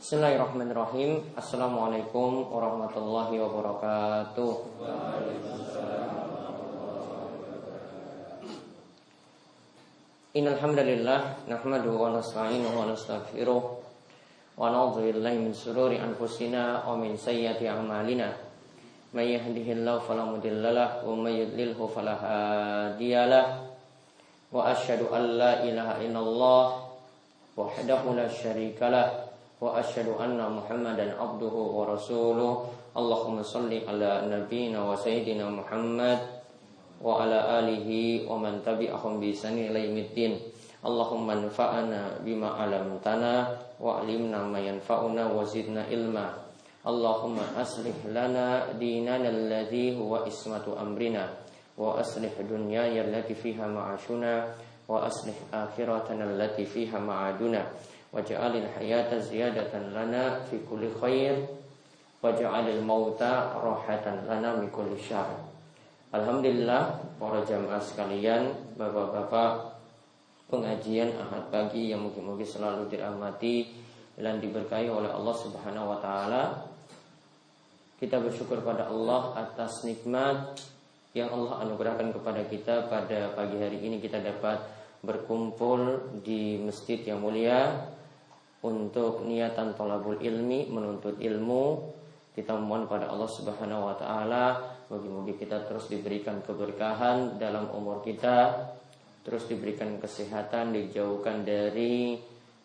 Bismillahirrahmanirrahim. Assalamualaikum warahmatullahi wabarakatuh. Innalhamdulillah Nahmadu wa nasta'inuhu wa nastaghfiruh Wa na'udhu billahi min sururi anfusina Wa min sayyati amalina. Man yahdihillahu falamudillalah Wa man yudlilhu falahadiyalah Wa ashadu an la ilaha illallah Wahdahu la syarikalah وأشهد أن محمدا عبده ورسوله. اللهم صل على نبينا وسيدنا محمد وعلى آله ومن تبعهم بإحسان إلى يوم الدين. اللهم انفعنا بما علمتنا وعلمنا ما ينفعنا وزدنا علما. اللهم أصلح لنا ديننا الذي هو اسمة أمرنا. وأصلح دنيانا التي فيها معاشنا. وأصلح آخرتنا التي فيها معادنا. Waj'alil hayata ziyadatan lana fi kulli khair waj'alil mauta rohatan lana min kulli syar. Alhamdulillah para jamaah sekalian, bapak-bapak pengajian ahad pagi yang mungkin-mungkin selalu dirahmati dan diberkahi oleh Allah Subhanahu wa taala. Kita bersyukur pada Allah atas nikmat yang Allah anugerahkan kepada kita pada pagi hari ini kita dapat berkumpul di masjid yang mulia untuk niatan tolabul ilmi menuntut ilmu kita mohon pada Allah Subhanahu wa taala bagi-bagi kita terus diberikan keberkahan dalam umur kita terus diberikan kesehatan dijauhkan dari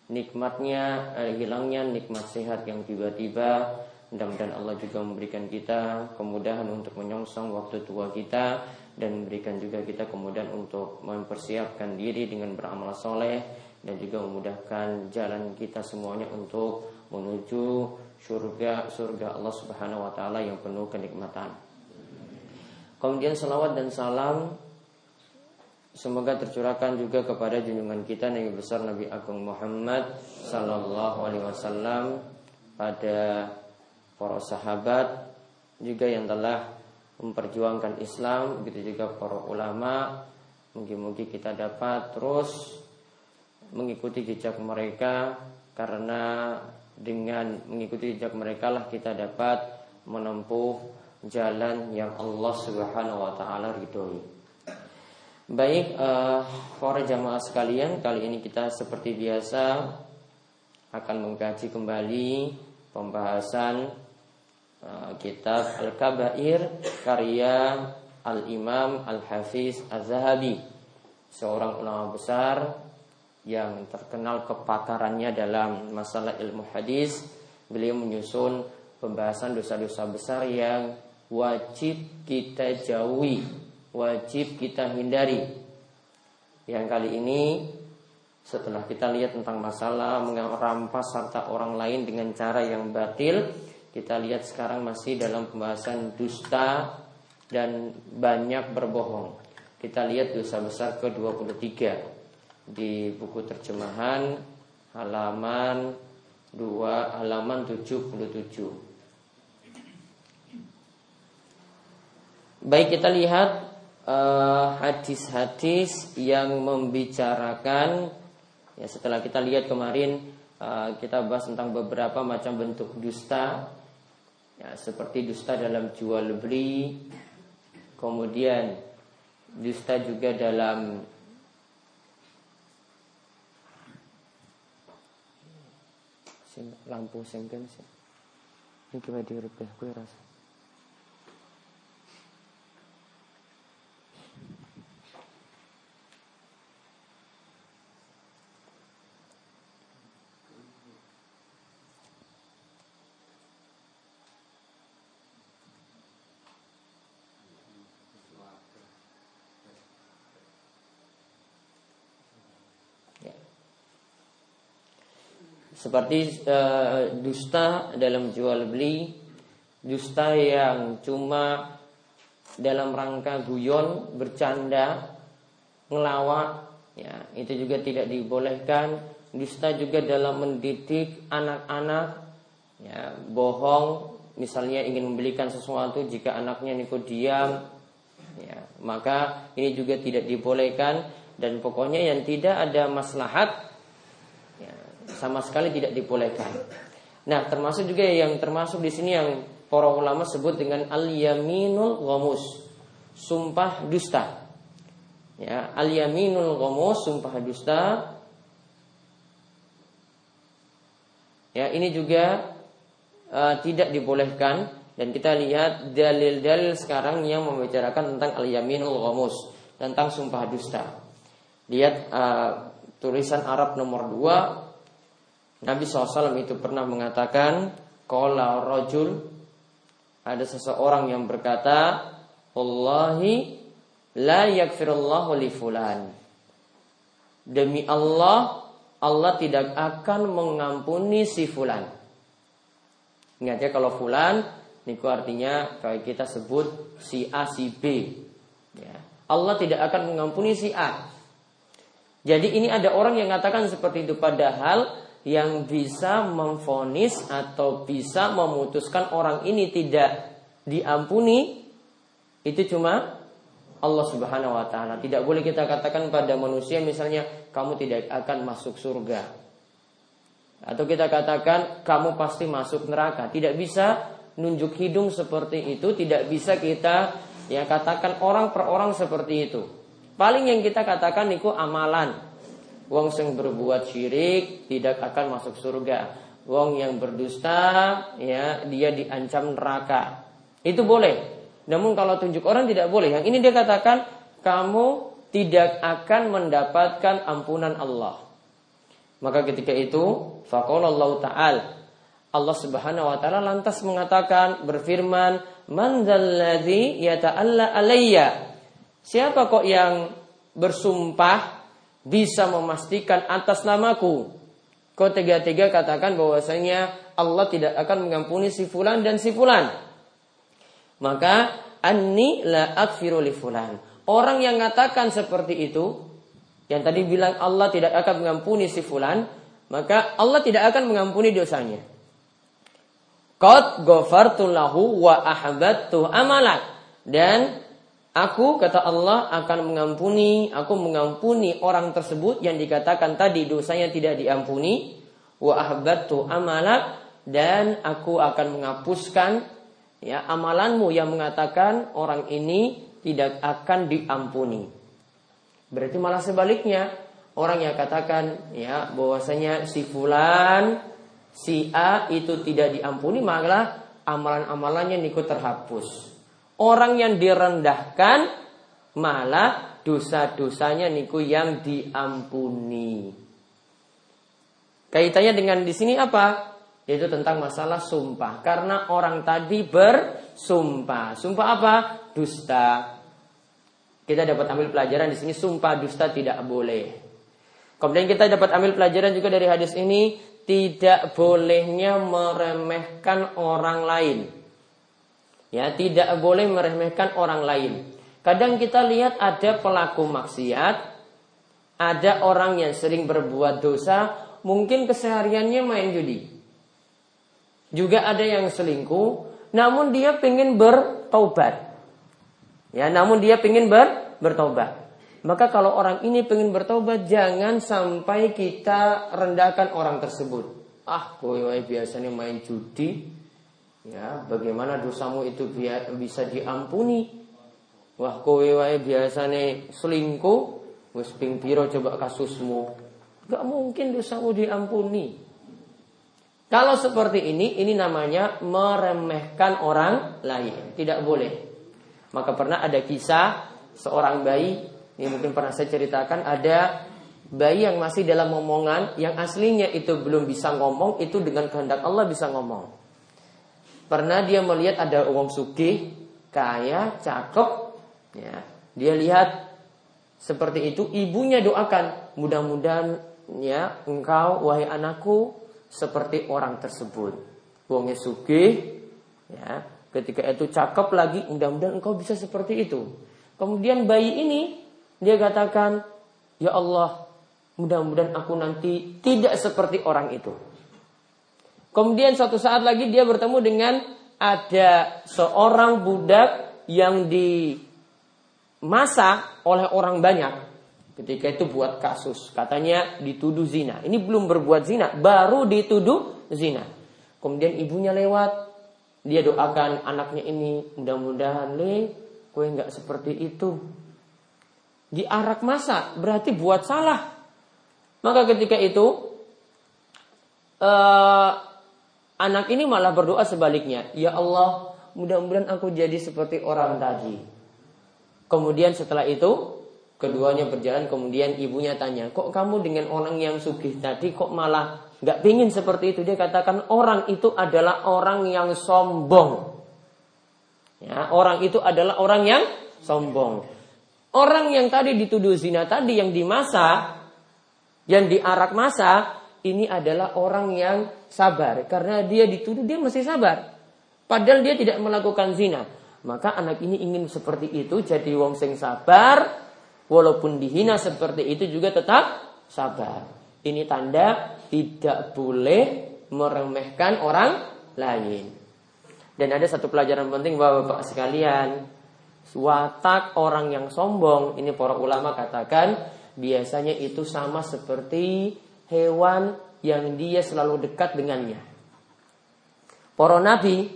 nikmatnya eh, hilangnya nikmat sehat yang tiba-tiba. Mudah-mudahan Allah juga memberikan kita kemudahan untuk menyongsong waktu tua kita dan memberikan juga kita kemudahan untuk mempersiapkan diri dengan beramal soleh dan juga memudahkan jalan kita semuanya untuk menuju surga surga Allah Subhanahu wa taala yang penuh kenikmatan. Kemudian salawat dan salam semoga tercurahkan juga kepada junjungan kita Nabi besar Nabi Agung Muhammad sallallahu alaihi wasallam pada para sahabat juga yang telah memperjuangkan Islam begitu juga para ulama mungkin-mungkin kita dapat terus mengikuti jejak mereka karena dengan mengikuti jejak mereka lah kita dapat menempuh jalan yang Allah Subhanahu wa taala ridhoi. Baik uh, para jamaah sekalian, kali ini kita seperti biasa akan mengkaji kembali pembahasan uh, kitab Al-Kabair karya Al-Imam Al-Hafiz Az-Zahabi, seorang ulama besar yang terkenal kepakarannya dalam masalah ilmu hadis, beliau menyusun pembahasan dosa-dosa besar yang wajib kita jauhi, wajib kita hindari. Yang kali ini setelah kita lihat tentang masalah merampas harta orang lain dengan cara yang batil, kita lihat sekarang masih dalam pembahasan dusta dan banyak berbohong. Kita lihat dosa besar ke-23 di buku terjemahan halaman 2 halaman 77. Baik kita lihat eh, hadis-hadis uh, yang membicarakan ya setelah kita lihat kemarin uh, kita bahas tentang beberapa macam bentuk dusta ya seperti dusta dalam jual beli kemudian dusta juga dalam sing lampu sing kan sing iki wae dirubah kuwi rasa Seperti uh, dusta dalam jual beli, dusta yang cuma dalam rangka guyon, bercanda, ngelawak, ya itu juga tidak dibolehkan. Dusta juga dalam mendidik anak-anak, ya bohong, misalnya ingin membelikan sesuatu jika anaknya ikut diam, ya maka ini juga tidak dibolehkan dan pokoknya yang tidak ada maslahat sama sekali tidak dibolehkan. Nah, termasuk juga yang termasuk di sini yang para ulama sebut dengan al-yaminul ghamus, sumpah dusta. Ya, al-yaminul ghamus, sumpah dusta. Ya, ini juga uh, tidak dibolehkan dan kita lihat dalil-dalil sekarang yang membicarakan tentang al-yaminul ghamus, tentang sumpah dusta. Lihat uh, tulisan Arab nomor 2 Nabi SAW itu pernah mengatakan Qala rajul Ada seseorang yang berkata Wallahi La yakfirullahu li fulan. Demi Allah Allah tidak akan mengampuni si fulan. Ingat ya kalau fulan Niku artinya kayak kita sebut si A si B. Ya. Allah tidak akan mengampuni si A. Jadi ini ada orang yang mengatakan seperti itu padahal yang bisa memfonis atau bisa memutuskan orang ini tidak diampuni itu cuma Allah Subhanahu wa taala. Tidak boleh kita katakan pada manusia misalnya kamu tidak akan masuk surga. Atau kita katakan kamu pasti masuk neraka. Tidak bisa nunjuk hidung seperti itu, tidak bisa kita ya katakan orang per orang seperti itu. Paling yang kita katakan niku amalan. Wong yang berbuat syirik tidak akan masuk surga. Wong yang berdusta ya dia diancam neraka. Itu boleh. Namun kalau tunjuk orang tidak boleh. Yang ini dia katakan kamu tidak akan mendapatkan ampunan Allah. Maka ketika itu faqalallahu ta'ala Allah Subhanahu wa taala lantas mengatakan berfirman man dzalladzi yata'alla alayya Siapa kok yang bersumpah bisa memastikan atas namaku? Kau tega-tega katakan bahwasanya Allah tidak akan mengampuni si fulan dan si fulan. Maka anni la akfiru li fulan. Orang yang mengatakan seperti itu, yang tadi bilang Allah tidak akan mengampuni si fulan, maka Allah tidak akan mengampuni dosanya. Qad ghafartu lahu wa ahbattu amalak. Dan Aku kata Allah akan mengampuni, aku mengampuni orang tersebut yang dikatakan tadi dosanya tidak diampuni. Wa ahbatu amalak dan aku akan menghapuskan ya amalanmu yang mengatakan orang ini tidak akan diampuni. Berarti malah sebaliknya orang yang katakan ya bahwasanya si fulan si A itu tidak diampuni malah amalan-amalannya niku terhapus. Orang yang direndahkan malah dosa-dosanya niku yang diampuni. Kaitannya dengan di sini apa? Yaitu tentang masalah sumpah. Karena orang tadi bersumpah. Sumpah apa? Dusta. Kita dapat ambil pelajaran di sini sumpah dusta tidak boleh. Kemudian kita dapat ambil pelajaran juga dari hadis ini tidak bolehnya meremehkan orang lain. Ya, tidak boleh meremehkan orang lain. Kadang kita lihat ada pelaku maksiat, ada orang yang sering berbuat dosa, mungkin kesehariannya main judi. Juga ada yang selingkuh, namun dia ingin bertobat. Ya, namun dia ingin ber, bertobat. Maka kalau orang ini ingin bertobat, jangan sampai kita rendahkan orang tersebut. Ah, kowe biasanya main judi, Ya, bagaimana dosamu itu bisa diampuni? Wah, kowe wae biasane selingkuh, wis ping piro coba kasusmu? Gak mungkin dosamu diampuni. Kalau seperti ini, ini namanya meremehkan orang lain. Tidak boleh. Maka pernah ada kisah seorang bayi, ini mungkin pernah saya ceritakan, ada bayi yang masih dalam omongan, yang aslinya itu belum bisa ngomong, itu dengan kehendak Allah bisa ngomong. Pernah dia melihat ada uang sugih, kaya, cakep, ya. Dia lihat seperti itu, ibunya doakan, mudah-mudahan ya engkau wahai anakku seperti orang tersebut. Uangnya sugih, ya. Ketika itu cakep lagi, mudah-mudahan engkau bisa seperti itu. Kemudian bayi ini dia katakan, ya Allah, mudah-mudahan aku nanti tidak seperti orang itu. Kemudian suatu saat lagi dia bertemu dengan ada seorang budak yang dimasak oleh orang banyak. Ketika itu buat kasus, katanya dituduh zina. Ini belum berbuat zina, baru dituduh zina. kemudian ibunya lewat, dia doakan anaknya ini mudah-mudahan le, kue nggak seperti itu. Diarak masa berarti buat salah. Maka ketika itu uh, anak ini malah berdoa sebaliknya, ya Allah, mudah-mudahan aku jadi seperti orang tadi. Kemudian setelah itu keduanya berjalan, kemudian ibunya tanya, kok kamu dengan orang yang sugih tadi kok malah nggak pingin seperti itu. Dia katakan orang itu adalah orang yang sombong. Ya, orang itu adalah orang yang sombong. Orang yang tadi dituduh zina tadi yang di masa yang diarak masa ini adalah orang yang sabar karena dia dituduh dia masih sabar. Padahal dia tidak melakukan zina. Maka anak ini ingin seperti itu jadi wong sing sabar walaupun dihina seperti itu juga tetap sabar. Ini tanda tidak boleh meremehkan orang lain. Dan ada satu pelajaran penting Bapak-bapak sekalian, watak orang yang sombong, ini para ulama katakan biasanya itu sama seperti hewan yang dia selalu dekat dengannya. Para nabi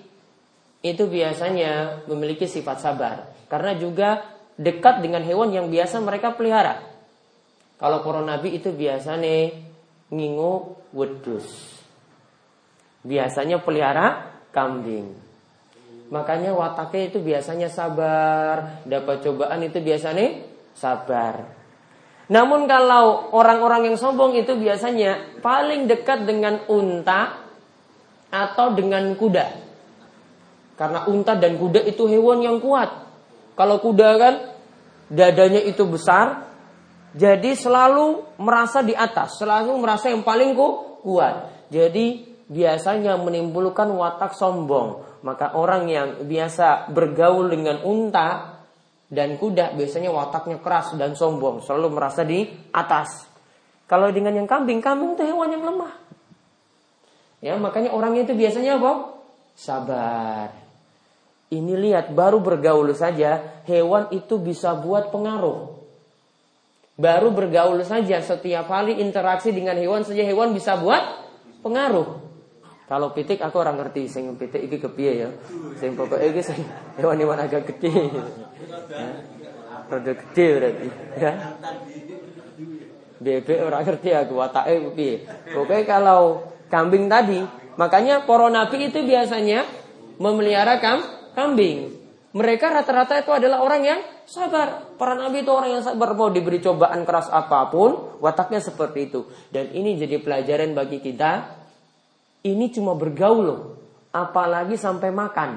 itu biasanya memiliki sifat sabar karena juga dekat dengan hewan yang biasa mereka pelihara. Kalau para nabi itu biasanya ngingu wedus. Biasanya pelihara kambing. Makanya wataknya itu biasanya sabar, dapat cobaan itu biasanya sabar. Namun kalau orang-orang yang sombong itu biasanya paling dekat dengan unta atau dengan kuda. Karena unta dan kuda itu hewan yang kuat. Kalau kuda kan dadanya itu besar, jadi selalu merasa di atas, selalu merasa yang paling kuat. Jadi biasanya menimbulkan watak sombong. Maka orang yang biasa bergaul dengan unta dan kuda biasanya wataknya keras dan sombong, selalu merasa di atas. Kalau dengan yang kambing, kambing itu hewan yang lemah. Ya, makanya orangnya itu biasanya apa? Sabar. Ini lihat baru bergaul saja hewan itu bisa buat pengaruh. Baru bergaul saja setiap kali interaksi dengan hewan saja hewan bisa buat pengaruh. Kalau pitik aku orang ngerti sing pitik iki kepiye ya. Sing pokoke iki sing hewan-hewan agak gede. Ya. Rada gede berarti ya. Bebek orang ngerti aku watake piye. Pokoknya kalau kambing tadi, makanya para nabi itu biasanya memelihara kam, kambing. Mereka rata-rata itu adalah orang yang sabar. Para nabi itu orang yang sabar. Mau diberi cobaan keras apa pun, wataknya seperti itu. Dan ini jadi pelajaran bagi kita. Ini cuma bergaul loh. Apalagi sampai makan.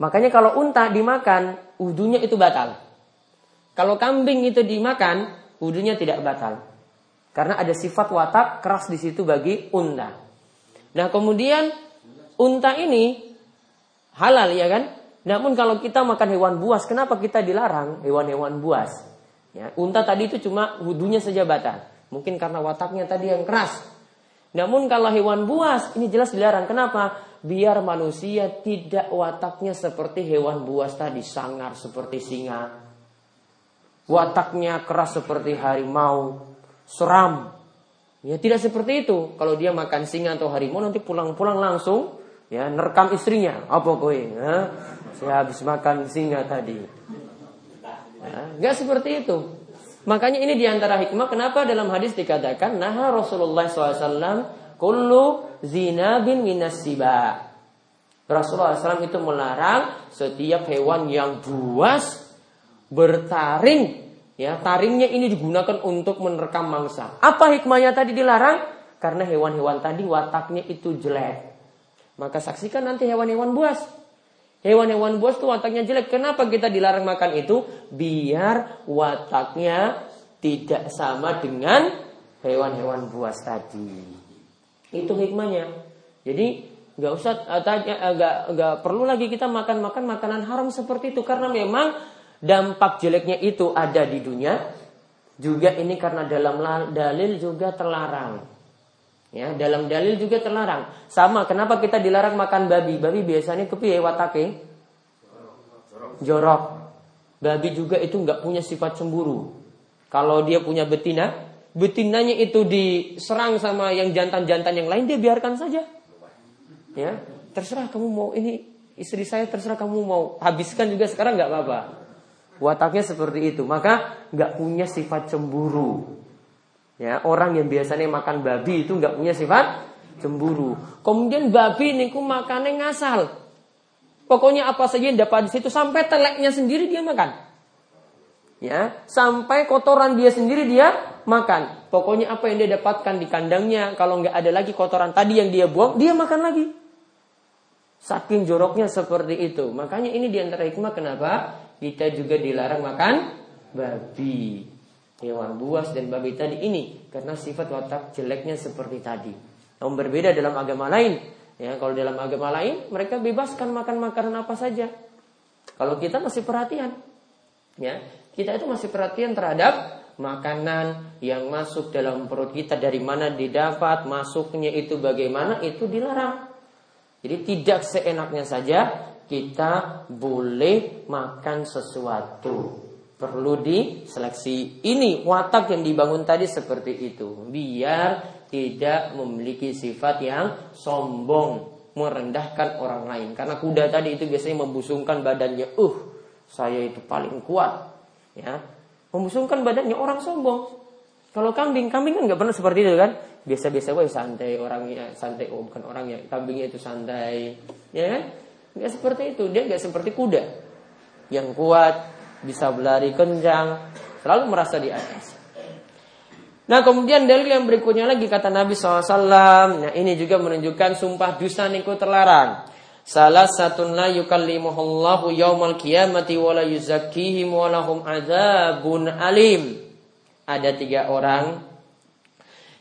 Makanya kalau unta dimakan, udunya itu batal. Kalau kambing itu dimakan, udunya tidak batal. Karena ada sifat watak keras di situ bagi unta. Nah kemudian unta ini halal ya kan? Namun kalau kita makan hewan buas, kenapa kita dilarang hewan-hewan buas? Ya, unta tadi itu cuma wudhunya saja batal. Mungkin karena wataknya tadi yang keras. Namun kalau hewan buas, ini jelas dilarang. Kenapa? Biar manusia tidak wataknya seperti hewan buas tadi. Sangar seperti singa. Wataknya keras seperti harimau. Seram. Ya tidak seperti itu. Kalau dia makan singa atau harimau nanti pulang-pulang langsung ya nerekam istrinya. Apa kowe? Ya? Saya habis makan singa tadi. Ya, seperti itu. Makanya ini di antara hikmah kenapa dalam hadis dikatakan nah Rasulullah SAW kullu zina bin minas siba. Rasulullah SAW itu melarang setiap hewan yang buas bertaring. Ya, taringnya ini digunakan untuk menerkam mangsa. Apa hikmahnya tadi dilarang? Karena hewan-hewan tadi wataknya itu jelek. Maka saksikan nanti hewan-hewan buas. Hewan-hewan buas itu wataknya jelek. Kenapa kita dilarang makan itu? Biar wataknya tidak sama dengan hewan-hewan buas tadi. Itu hikmahnya. Jadi nggak usah eh, tanya, eh, nggak nggak perlu lagi kita makan makan makanan haram seperti itu karena memang dampak jeleknya itu ada di dunia. Juga ini karena dalam dalil juga terlarang. Ya, dalam dalil juga terlarang. Sama, kenapa kita dilarang makan babi? Babi biasanya kepiye watake? Jorok. Babi juga itu nggak punya sifat cemburu. Kalau dia punya betina, betinanya itu diserang sama yang jantan-jantan yang lain, dia biarkan saja. Ya, terserah kamu mau ini istri saya terserah kamu mau habiskan juga sekarang nggak apa-apa. Wataknya seperti itu, maka nggak punya sifat cemburu. Ya, orang yang biasanya makan babi itu nggak punya sifat cemburu. Kemudian babi niku makannya ngasal. Pokoknya apa saja yang dapat di situ sampai teleknya sendiri dia makan. Ya, sampai kotoran dia sendiri dia makan. Pokoknya apa yang dia dapatkan di kandangnya, kalau nggak ada lagi kotoran tadi yang dia buang, dia makan lagi. Saking joroknya seperti itu. Makanya ini di antara hikmah kenapa kita juga dilarang makan babi. Hewan buas dan babi tadi ini. Karena sifat watak jeleknya seperti tadi. Namun berbeda dalam agama lain. Ya, kalau dalam agama lain mereka bebaskan makan makanan apa saja. Kalau kita masih perhatian, ya kita itu masih perhatian terhadap makanan yang masuk dalam perut kita dari mana didapat, masuknya itu bagaimana itu dilarang. Jadi tidak seenaknya saja kita boleh makan sesuatu. Perlu diseleksi. Ini watak yang dibangun tadi seperti itu. Biar tidak memiliki sifat yang sombong, merendahkan orang lain. Karena kuda tadi itu biasanya membusungkan badannya. Uh, saya itu paling kuat. Ya, membusungkan badannya orang sombong. Kalau kambing, kambing kan nggak pernah seperti itu kan? biasa-biasa gue santai orangnya santai oh bukan orangnya kambingnya itu santai ya kan nggak seperti itu dia nggak seperti kuda yang kuat bisa berlari kencang selalu merasa di atas. Nah kemudian dalil yang berikutnya lagi kata Nabi SAW Nah ini juga menunjukkan sumpah dusta niku terlarang. Salah satu la yukallimuhullahu yaumal qiyamati wala yuzakkihim walahum adzabun alim. Ada tiga orang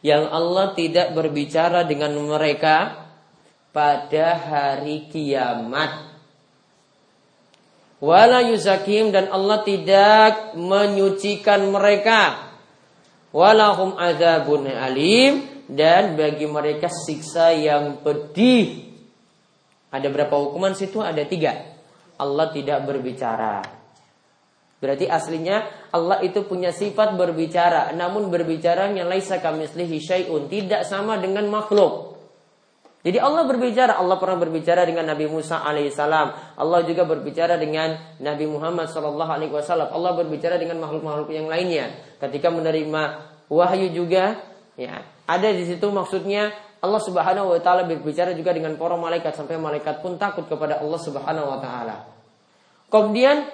yang Allah tidak berbicara dengan mereka pada hari kiamat. Wala yuzakim dan Allah tidak menyucikan mereka. Walahum azabun alim dan bagi mereka siksa yang pedih. Ada berapa hukuman situ? Ada tiga. Allah tidak berbicara. Berarti aslinya Allah itu punya sifat berbicara, namun berbicaranya laisa kamislihi syai'un, tidak sama dengan makhluk. Jadi Allah berbicara, Allah pernah berbicara dengan Nabi Musa alaihissalam, Allah juga berbicara dengan Nabi Muhammad sallallahu alaihi wasallam, Allah berbicara dengan makhluk-makhluk yang lainnya. Ketika menerima wahyu juga, ya ada di situ maksudnya Allah Subhanahu wa taala berbicara juga dengan para malaikat sampai malaikat pun takut kepada Allah Subhanahu wa taala. Kemudian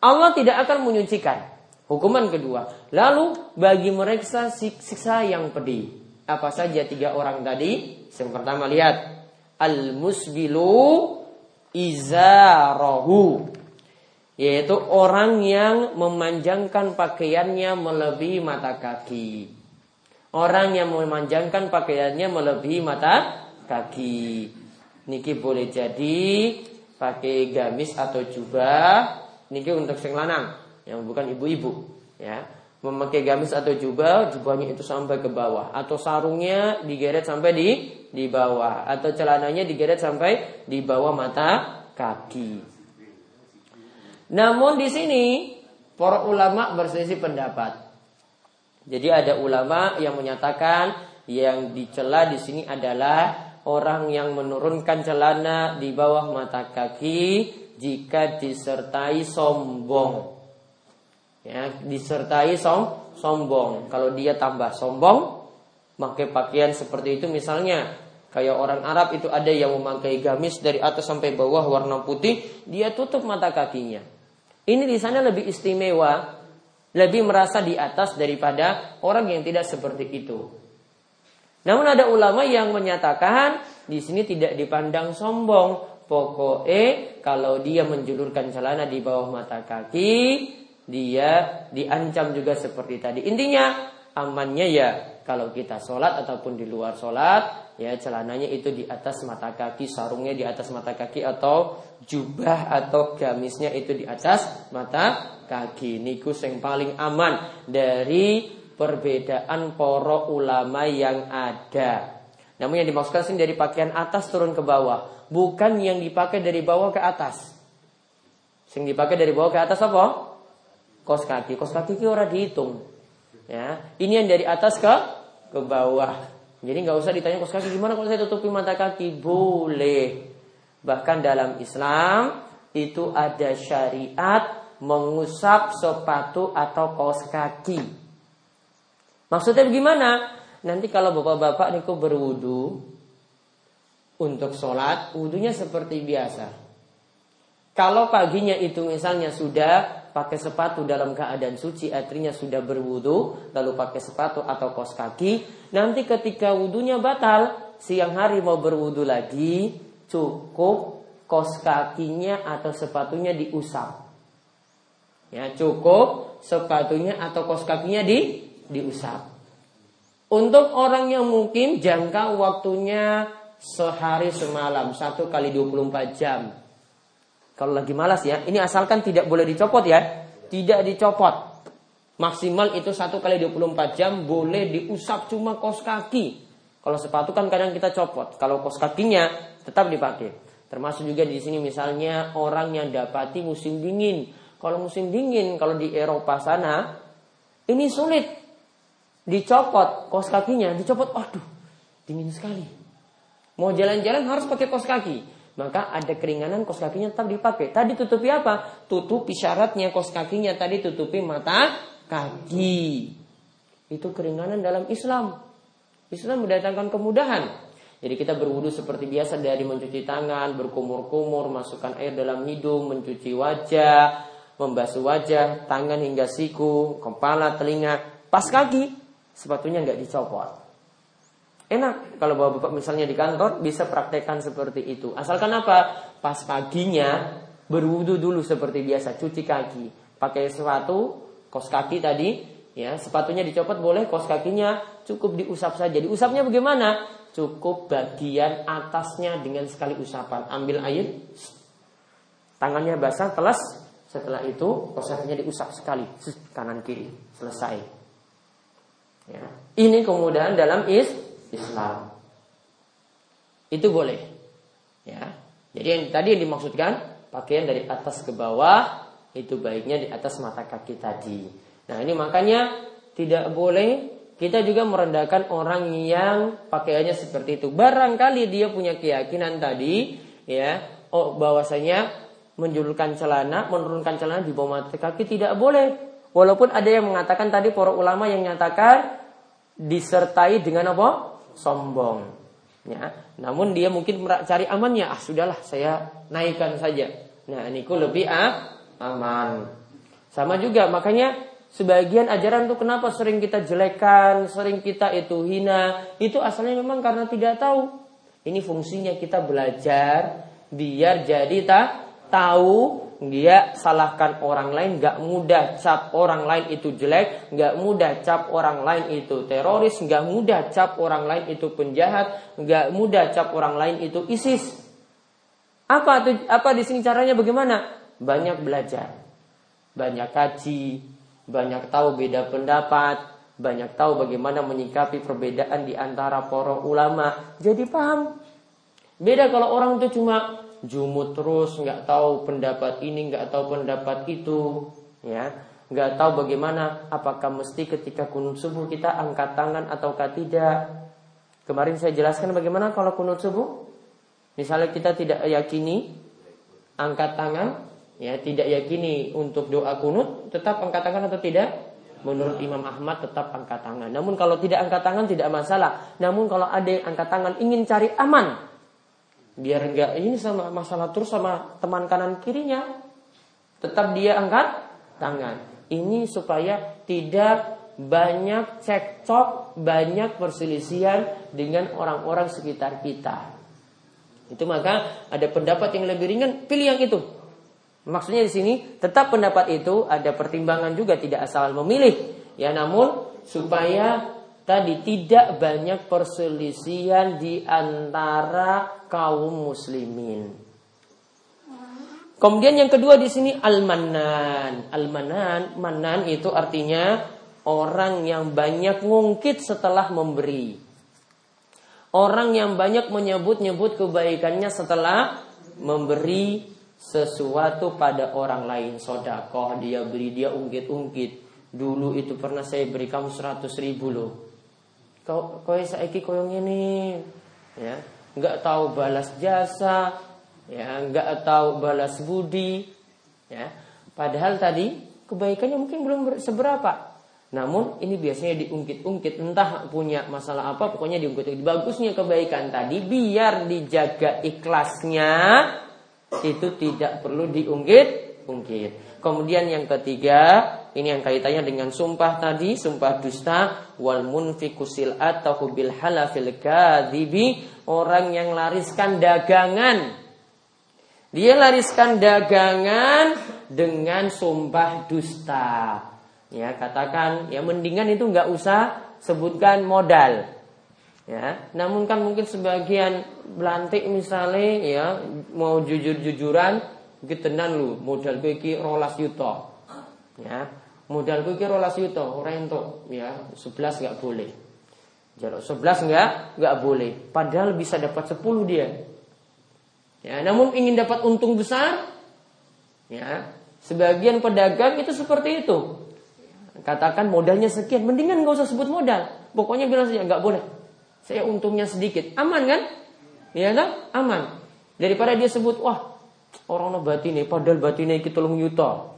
Allah tidak akan menyucikan. Hukuman kedua. Lalu bagi mereka siksa yang pedih. Apa saja tiga orang tadi? Yang pertama lihat. Al-musbilu izarahu. Yaitu orang yang memanjangkan pakaiannya melebihi mata kaki. Orang yang memanjangkan pakaiannya melebihi mata kaki. Niki boleh jadi pakai gamis atau jubah niki untuk sing lanang yang bukan ibu-ibu ya memakai gamis atau jubah jubahnya itu sampai ke bawah atau sarungnya digeret sampai di di bawah atau celananya digeret sampai di bawah mata kaki. Namun di sini para ulama berselisih pendapat. Jadi ada ulama yang menyatakan yang dicela di sini adalah orang yang menurunkan celana di bawah mata kaki jika disertai sombong. Ya, disertai som, sombong. Kalau dia tambah sombong, pakai pakaian seperti itu misalnya kayak orang Arab itu ada yang memakai gamis dari atas sampai bawah warna putih, dia tutup mata kakinya. Ini di sana lebih istimewa, lebih merasa di atas daripada orang yang tidak seperti itu. Namun ada ulama yang menyatakan di sini tidak dipandang sombong, Pokoknya kalau dia menjulurkan celana di bawah mata kaki, dia diancam juga seperti tadi. Intinya amannya ya kalau kita sholat ataupun di luar sholat, ya celananya itu di atas mata kaki, sarungnya di atas mata kaki atau jubah atau gamisnya itu di atas mata kaki. Niku yang paling aman dari perbedaan poro ulama yang ada. Namun yang dimaksudkan sini dari pakaian atas turun ke bawah bukan yang dipakai dari bawah ke atas. Sing dipakai dari bawah ke atas apa? Kos kaki. Kos kaki ki ora dihitung. Ya, ini yang dari atas ke ke bawah. Jadi nggak usah ditanya kos kaki gimana kalau saya tutupi mata kaki? Boleh. Bahkan dalam Islam itu ada syariat mengusap sepatu atau kaos kaki. Maksudnya bagaimana? Nanti kalau bapak-bapak niku berwudu untuk sholat, wudunya seperti biasa. Kalau paginya itu misalnya sudah pakai sepatu dalam keadaan suci, artinya sudah berwudu, lalu pakai sepatu atau kos kaki, nanti ketika wudunya batal, siang hari mau berwudu lagi, cukup kos kakinya atau sepatunya diusap. Ya, cukup sepatunya atau kos kakinya di diusap. Untuk orang yang mungkin jangka waktunya sehari semalam, satu kali 24 jam. Kalau lagi malas ya, ini asalkan tidak boleh dicopot ya. Tidak dicopot. Maksimal itu satu kali 24 jam boleh diusap cuma kos kaki. Kalau sepatu kan kadang kita copot. Kalau kos kakinya tetap dipakai. Termasuk juga di sini misalnya orang yang dapati musim dingin. Kalau musim dingin, kalau di Eropa sana, ini sulit dicopot kos kakinya, dicopot, aduh, dingin sekali. Mau jalan-jalan harus pakai kos kaki maka ada keringanan kos kakinya tetap dipakai. Tadi tutupi apa? Tutupi syaratnya kos kakinya tadi tutupi mata kaki. Itu keringanan dalam Islam. Islam mendatangkan kemudahan. Jadi kita berwudu seperti biasa dari mencuci tangan, berkumur-kumur, masukkan air dalam hidung, mencuci wajah, membasuh wajah, tangan hingga siku, kepala, telinga, pas kaki, sepatunya nggak dicopot. Enak kalau bapak-bapak misalnya di kantor bisa praktekkan seperti itu. Asalkan apa? Pas paginya berwudu dulu seperti biasa, cuci kaki, pakai sepatu, kos kaki tadi, ya sepatunya dicopot boleh, kos kakinya cukup diusap saja. Diusapnya bagaimana? Cukup bagian atasnya dengan sekali usapan. Ambil air, tangannya basah, telas. Setelah itu kos kakinya diusap sekali, kanan kiri, selesai. Ya. Ini kemudahan dalam is Islam. Itu boleh. Ya. Jadi yang tadi yang dimaksudkan pakaian dari atas ke bawah itu baiknya di atas mata kaki tadi. Nah, ini makanya tidak boleh kita juga merendahkan orang yang pakaiannya seperti itu. Barangkali dia punya keyakinan tadi ya, oh bahwasanya menjulurkan celana, menurunkan celana di bawah mata kaki tidak boleh. Walaupun ada yang mengatakan tadi para ulama yang menyatakan disertai dengan apa? Sombong. Ya, namun dia mungkin cari amannya. Ah sudahlah, saya naikkan saja. Nah, ini lebih ah, aman. Sama juga, makanya sebagian ajaran itu kenapa sering kita jelekan, sering kita itu hina, itu asalnya memang karena tidak tahu. Ini fungsinya kita belajar biar jadi tak tahu dia salahkan orang lain nggak mudah cap orang lain itu jelek nggak mudah cap orang lain itu teroris nggak mudah cap orang lain itu penjahat nggak mudah cap orang lain itu ISIS. Apa apa di sini caranya bagaimana? Banyak belajar banyak kaji banyak tahu beda pendapat banyak tahu bagaimana menyikapi perbedaan di antara para ulama. Jadi paham? Beda kalau orang itu cuma jumut terus, nggak tahu pendapat ini, nggak tahu pendapat itu, ya, nggak tahu bagaimana apakah mesti ketika kunut subuh kita angkat tangan ataukah tidak. Kemarin saya jelaskan bagaimana kalau kunut subuh, misalnya kita tidak yakini angkat tangan, ya tidak yakini untuk doa kunut, tetap angkat tangan atau tidak? Menurut Imam Ahmad tetap angkat tangan. Namun kalau tidak angkat tangan tidak masalah. Namun kalau ada yang angkat tangan ingin cari aman, biar enggak ini sama masalah terus sama teman kanan kirinya. Tetap dia angkat tangan. Ini supaya tidak banyak cekcok banyak perselisihan dengan orang-orang sekitar kita. Itu maka ada pendapat yang lebih ringan pilih yang itu. Maksudnya di sini tetap pendapat itu ada pertimbangan juga tidak asal memilih. Ya namun supaya tadi tidak banyak perselisihan di antara kaum muslimin. Kemudian yang kedua di sini al-manan. Al-manan, manan itu artinya orang yang banyak ngungkit setelah memberi. Orang yang banyak menyebut-nyebut kebaikannya setelah memberi sesuatu pada orang lain. Sodakoh dia beri, dia ungkit-ungkit. Dulu itu pernah saya beri kamu 100 ribu loh kau kau saiki koyo ngene ya. Nggak tahu balas jasa ya. Nggak tahu balas budi ya. Padahal tadi kebaikannya mungkin belum seberapa. Namun ini biasanya diungkit-ungkit entah punya masalah apa pokoknya diungkit-ungkit bagusnya kebaikan tadi biar dijaga ikhlasnya itu tidak perlu diungkit-ungkit kemudian yang ketiga ini yang kaitannya dengan sumpah tadi, sumpah dusta wal munfikusil atau bil halafil kadhibi, orang yang lariskan dagangan. Dia lariskan dagangan dengan sumpah dusta. Ya, katakan ya mendingan itu nggak usah sebutkan modal. Ya, namun kan mungkin sebagian belantik misalnya ya mau jujur-jujuran gitu lu modal gue ki rolas yuto. Ya, Modal gue kira rolas yuto, orang itu ya sebelas nggak boleh. Jalur sebelas nggak nggak boleh. Padahal bisa dapat sepuluh dia. Ya, namun ingin dapat untung besar, ya sebagian pedagang itu seperti itu. Katakan modalnya sekian, mendingan nggak usah sebut modal. Pokoknya bilang saja nggak boleh. Saya untungnya sedikit, aman kan? Ya kan? Aman. Daripada dia sebut, wah orang ini, padahal batinnya kita tolong yuto.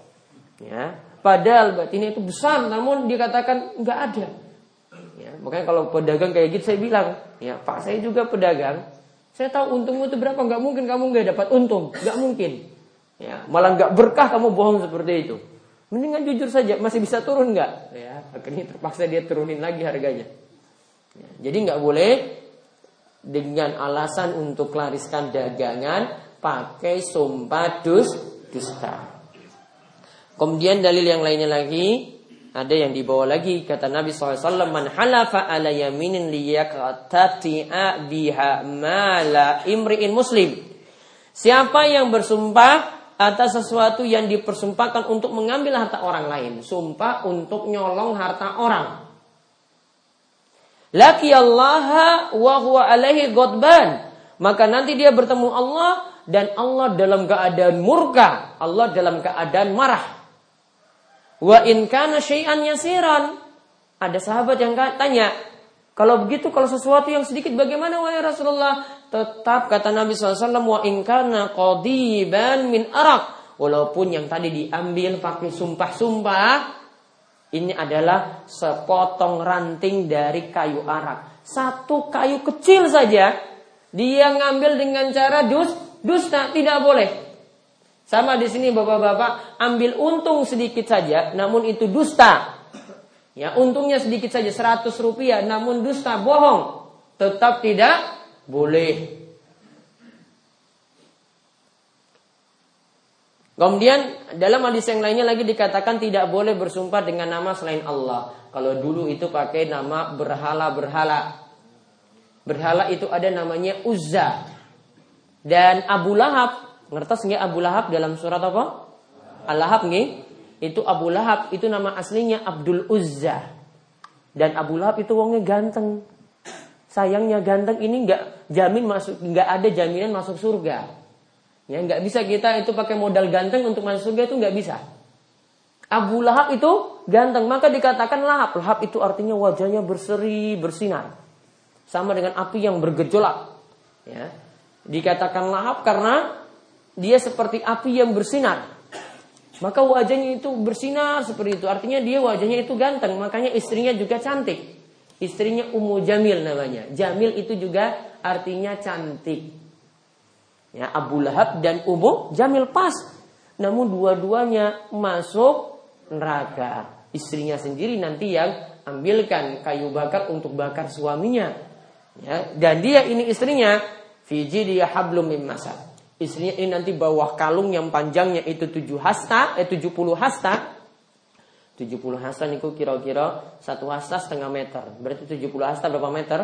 Ya, Padahal batinnya itu besar, namun dikatakan nggak ada. Ya, makanya kalau pedagang kayak gitu saya bilang, ya Pak saya juga pedagang, saya tahu untungmu itu berapa, nggak mungkin kamu nggak dapat untung, nggak mungkin. Ya, malah nggak berkah kamu bohong seperti itu. Mendingan jujur saja, masih bisa turun nggak? Ya, akhirnya terpaksa dia turunin lagi harganya. Ya, jadi nggak boleh dengan alasan untuk lariskan dagangan pakai sumpah dus dusta. Kemudian dalil yang lainnya lagi ada yang dibawa lagi. Kata Nabi SAW man halafa ala yaminin liyaqtati'a biha mala imri'in muslim. Siapa yang bersumpah atas sesuatu yang dipersumpahkan untuk mengambil harta orang lain sumpah untuk nyolong harta orang. Laki Allah wa huwa alaihi godban maka nanti dia bertemu Allah dan Allah dalam keadaan murka Allah dalam keadaan marah Wa in kana syai'an yasiran. Ada sahabat yang tanya, kalau begitu kalau sesuatu yang sedikit bagaimana wahai Rasulullah? Tetap kata Nabi SAW, wa in kana qadiban min arak. Walaupun yang tadi diambil pakai sumpah-sumpah, ini adalah sepotong ranting dari kayu arak. Satu kayu kecil saja, dia ngambil dengan cara dus, dusta, tidak boleh. Sama di sini bapak-bapak ambil untung sedikit saja, namun itu dusta. Ya, untungnya sedikit saja 100 rupiah, namun dusta bohong, tetap tidak boleh. Kemudian dalam hadis yang lainnya lagi dikatakan tidak boleh bersumpah dengan nama selain Allah. Kalau dulu itu pakai nama berhala-berhala. Berhala itu ada namanya Uzza. Dan Abu Lahab Ngertos nggak Abu Lahab dalam surat apa? Al-Lahab nggih? Itu Abu Lahab itu nama aslinya Abdul Uzza. Dan Abu Lahab itu wongnya ganteng. Sayangnya ganteng ini nggak jamin masuk nggak ada jaminan masuk surga. Ya nggak bisa kita itu pakai modal ganteng untuk masuk surga itu nggak bisa. Abu Lahab itu ganteng maka dikatakan lahap. Lahap itu artinya wajahnya berseri bersinar. Sama dengan api yang bergejolak. Ya. Dikatakan lahap karena dia seperti api yang bersinar. Maka wajahnya itu bersinar seperti itu. Artinya dia wajahnya itu ganteng. Makanya istrinya juga cantik. Istrinya Ummu Jamil namanya. Jamil itu juga artinya cantik. Ya, Abu Lahab dan Ummu Jamil pas. Namun dua-duanya masuk neraka. Istrinya sendiri nanti yang ambilkan kayu bakar untuk bakar suaminya. Ya, dan dia ini istrinya Fiji dia hablum min masad. Istrinya ini nanti bawa kalung yang panjangnya itu 7 hasta, eh 70 hasta. 70 hasta niku kira-kira satu hasta setengah meter. Berarti 70 hasta berapa meter?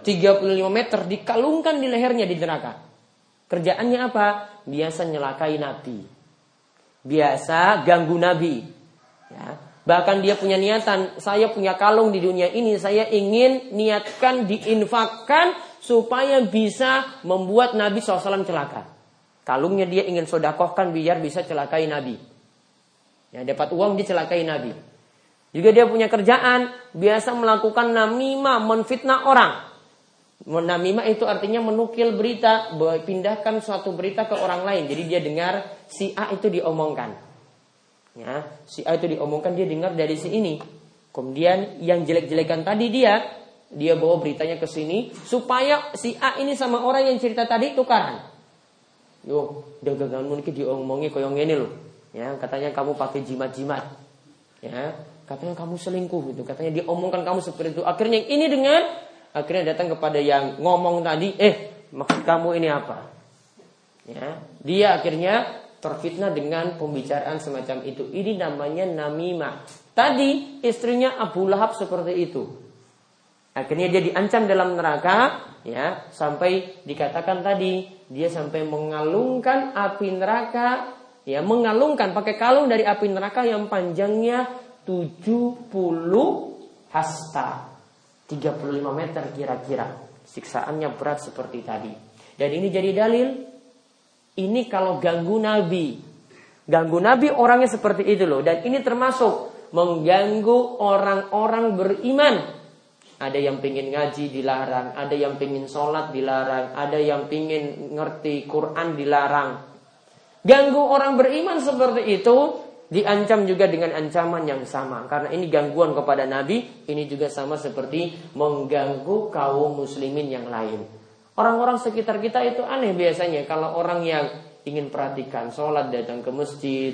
35 meter dikalungkan di lehernya di neraka. Kerjaannya apa? Biasa nyelakai Nabi. Biasa ganggu Nabi. Ya. Bahkan dia punya niatan, saya punya kalung di dunia ini, saya ingin niatkan diinfakkan supaya bisa membuat Nabi SAW celaka. Kalungnya dia ingin sodakohkan biar bisa celakai Nabi. Ya, dapat uang dicelakai Nabi. Juga dia punya kerjaan, biasa melakukan namimah, menfitnah orang. Namimah itu artinya menukil berita, pindahkan suatu berita ke orang lain. Jadi dia dengar si A itu diomongkan. Ya, si A itu diomongkan dia dengar dari si ini. Kemudian yang jelek-jelekan tadi dia, dia bawa beritanya ke sini supaya si A ini sama orang yang cerita tadi tukaran. Yo, dagangan mungkin diomongi koyong ini loh. Ya, katanya kamu pakai jimat-jimat. Ya, katanya kamu selingkuh gitu. Katanya diomongkan kamu seperti itu. Akhirnya ini dengan akhirnya datang kepada yang ngomong tadi, eh maksud kamu ini apa? Ya, dia akhirnya terfitnah dengan pembicaraan semacam itu. Ini namanya namimah. Tadi istrinya Abu Lahab seperti itu. Akhirnya dia diancam dalam neraka, ya, sampai dikatakan tadi dia sampai mengalungkan api neraka, ya, mengalungkan pakai kalung dari api neraka yang panjangnya 70 hasta. 35 meter kira-kira. Siksaannya berat seperti tadi. Dan ini jadi dalil ini kalau ganggu nabi. Ganggu nabi orangnya seperti itu loh dan ini termasuk mengganggu orang-orang beriman. Ada yang pingin ngaji dilarang, ada yang pingin sholat dilarang, ada yang pingin ngerti Quran dilarang. Ganggu orang beriman seperti itu diancam juga dengan ancaman yang sama. Karena ini gangguan kepada nabi ini juga sama seperti mengganggu kaum muslimin yang lain. Orang-orang sekitar kita itu aneh biasanya. Kalau orang yang ingin perhatikan sholat datang ke masjid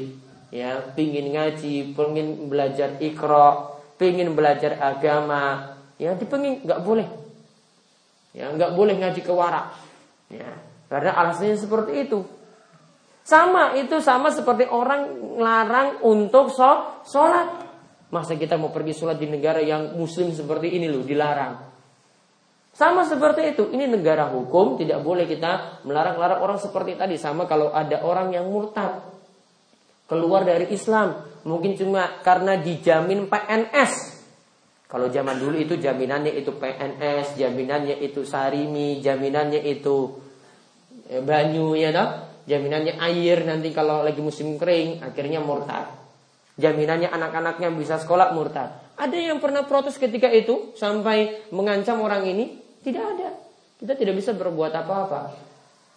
ya pingin ngaji pingin belajar ikro pingin belajar agama ya dipengin nggak boleh ya nggak boleh ngaji ke warak ya karena alasannya seperti itu sama itu sama seperti orang larang untuk sholat. Masa kita mau pergi sholat di negara yang muslim seperti ini loh dilarang. Sama seperti itu. Ini negara hukum tidak boleh kita melarang-larang orang seperti tadi. Sama kalau ada orang yang murtad keluar dari Islam, mungkin cuma karena dijamin PNS. Kalau zaman dulu itu jaminannya itu PNS, jaminannya itu sarimi, jaminannya itu eh, banyu ya toh jaminannya air nanti kalau lagi musim kering akhirnya murtad. Jaminannya anak-anaknya bisa sekolah murtad. Ada yang pernah protes ketika itu sampai mengancam orang ini? Tidak ada. Kita tidak bisa berbuat apa-apa.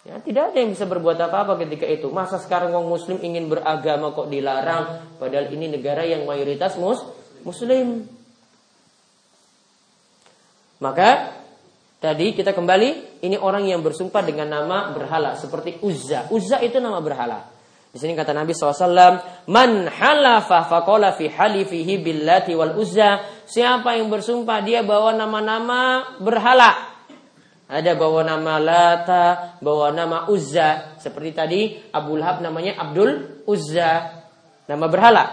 Ya, tidak ada yang bisa berbuat apa-apa ketika itu. Masa sekarang orang muslim ingin beragama kok dilarang padahal ini negara yang mayoritas mus muslim. Maka Tadi kita kembali, ini orang yang bersumpah dengan nama berhala seperti Uzza. Uzza itu nama berhala. Di sini kata Nabi SAW, Man halafa faqala fi halifihi billati wal uzza. Siapa yang bersumpah dia bawa nama-nama berhala. Ada bawa nama Lata, bawa nama Uzza. Seperti tadi Abu Lahab namanya Abdul Uzza. Nama berhala.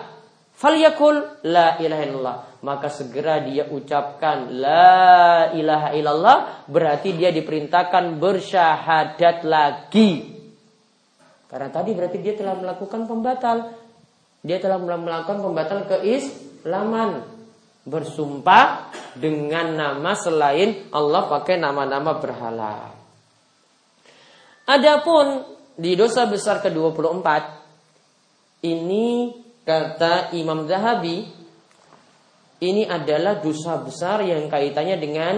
Falyakul la ilaha illallah. Maka segera dia ucapkan la ilaha illallah. Berarti dia diperintahkan bersyahadat lagi. Karena tadi berarti dia telah melakukan pembatal. Dia telah melakukan pembatal keislaman. Bersumpah dengan nama selain Allah pakai nama-nama berhala. Adapun di dosa besar ke-24 ini Kata Imam Zahabi, ini adalah dosa besar yang kaitannya dengan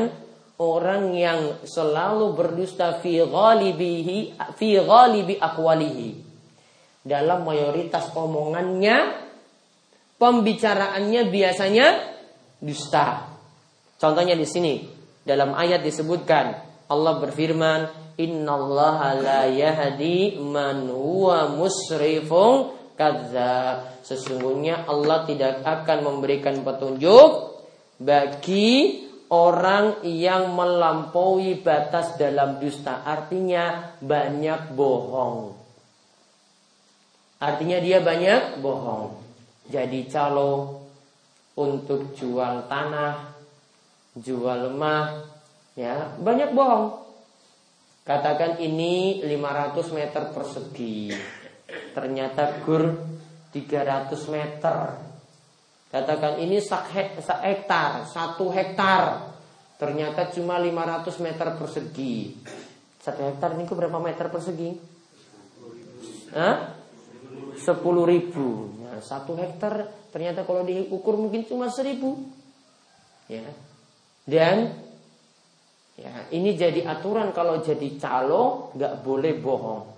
orang yang selalu berdusta fi ghalibihi fi ghalibi aqwalihi. Dalam mayoritas omongannya, pembicaraannya biasanya dusta. Contohnya di sini dalam ayat disebutkan Allah berfirman, "Innallaha la yahdi man huwa musrifun kadzab." Sesungguhnya Allah tidak akan memberikan petunjuk bagi orang yang melampaui batas dalam dusta. Artinya banyak bohong. Artinya dia banyak bohong. Jadi calo untuk jual tanah, jual lemah, ya banyak bohong. Katakan ini 500 meter persegi. Ternyata gur 300 meter. Katakan ini sak, hektar, satu hektar. Ternyata cuma 500 meter persegi. Satu hektar ini berapa meter persegi? Hah? sepuluh ribu. Nah, satu hektar ternyata kalau diukur mungkin cuma seribu. Ya. Dan ya ini jadi aturan kalau jadi calo nggak boleh bohong.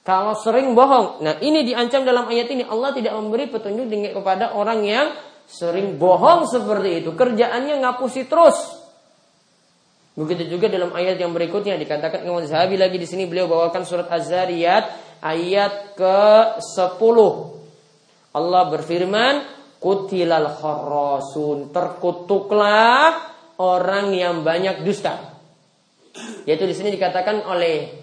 Kalau sering bohong, nah ini diancam dalam ayat ini Allah tidak memberi petunjuk dengan kepada orang yang sering bohong seperti itu. Kerjaannya ngapusi terus. Begitu juga dalam ayat yang berikutnya dikatakan Imam Zahabi lagi di sini beliau bawakan surat Az-Zariyat ayat ke-10. Allah berfirman, "Kutilal kharrasun." Terkutuklah orang yang banyak dusta. Yaitu di sini dikatakan oleh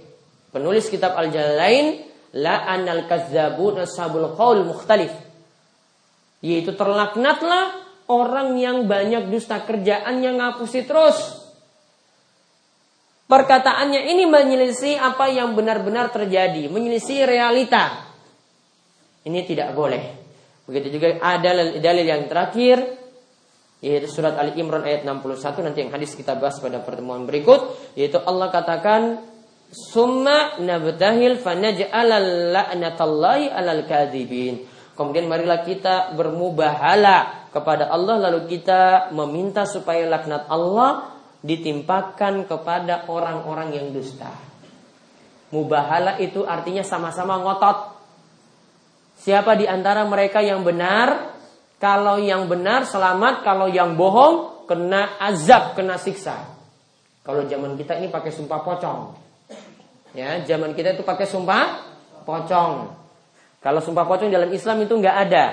penulis kitab Al-Jalalain, la anal kazzabun ashabul qaul mukhtalif. Yaitu terlaknatlah orang yang banyak dusta kerjaan yang ngapusi terus Perkataannya ini menyelisih apa yang benar-benar terjadi, menyelisih realita. Ini tidak boleh. Begitu juga ada dalil yang terakhir yaitu surat Ali Imran ayat 61 nanti yang hadis kita bahas pada pertemuan berikut yaitu Allah katakan summa nabtahil 'alal kadzibin. Kemudian marilah kita bermubahala kepada Allah lalu kita meminta supaya laknat Allah ditimpakan kepada orang-orang yang dusta. Mubahala itu artinya sama-sama ngotot. Siapa di antara mereka yang benar? Kalau yang benar selamat, kalau yang bohong kena azab, kena siksa. Kalau zaman kita ini pakai sumpah pocong. Ya, zaman kita itu pakai sumpah pocong. Kalau sumpah pocong dalam Islam itu nggak ada.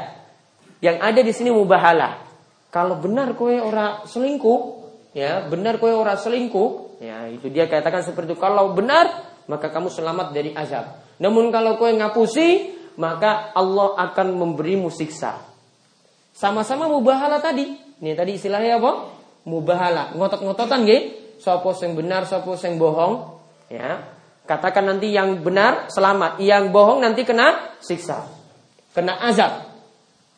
Yang ada di sini mubahala. Kalau benar kowe ora selingkuh, ya benar kowe ora selingkuh, ya itu dia katakan seperti itu. Kalau benar, maka kamu selamat dari azab. Namun kalau kowe ngapusi, maka Allah akan memberimu siksa. Sama-sama mubahala tadi. Ini tadi istilahnya apa? Mubahala. Ngotot-ngototan nggih. Sopo sing benar, sopo sing bohong. Ya. Katakan nanti yang benar selamat, yang bohong nanti kena siksa. Kena azab.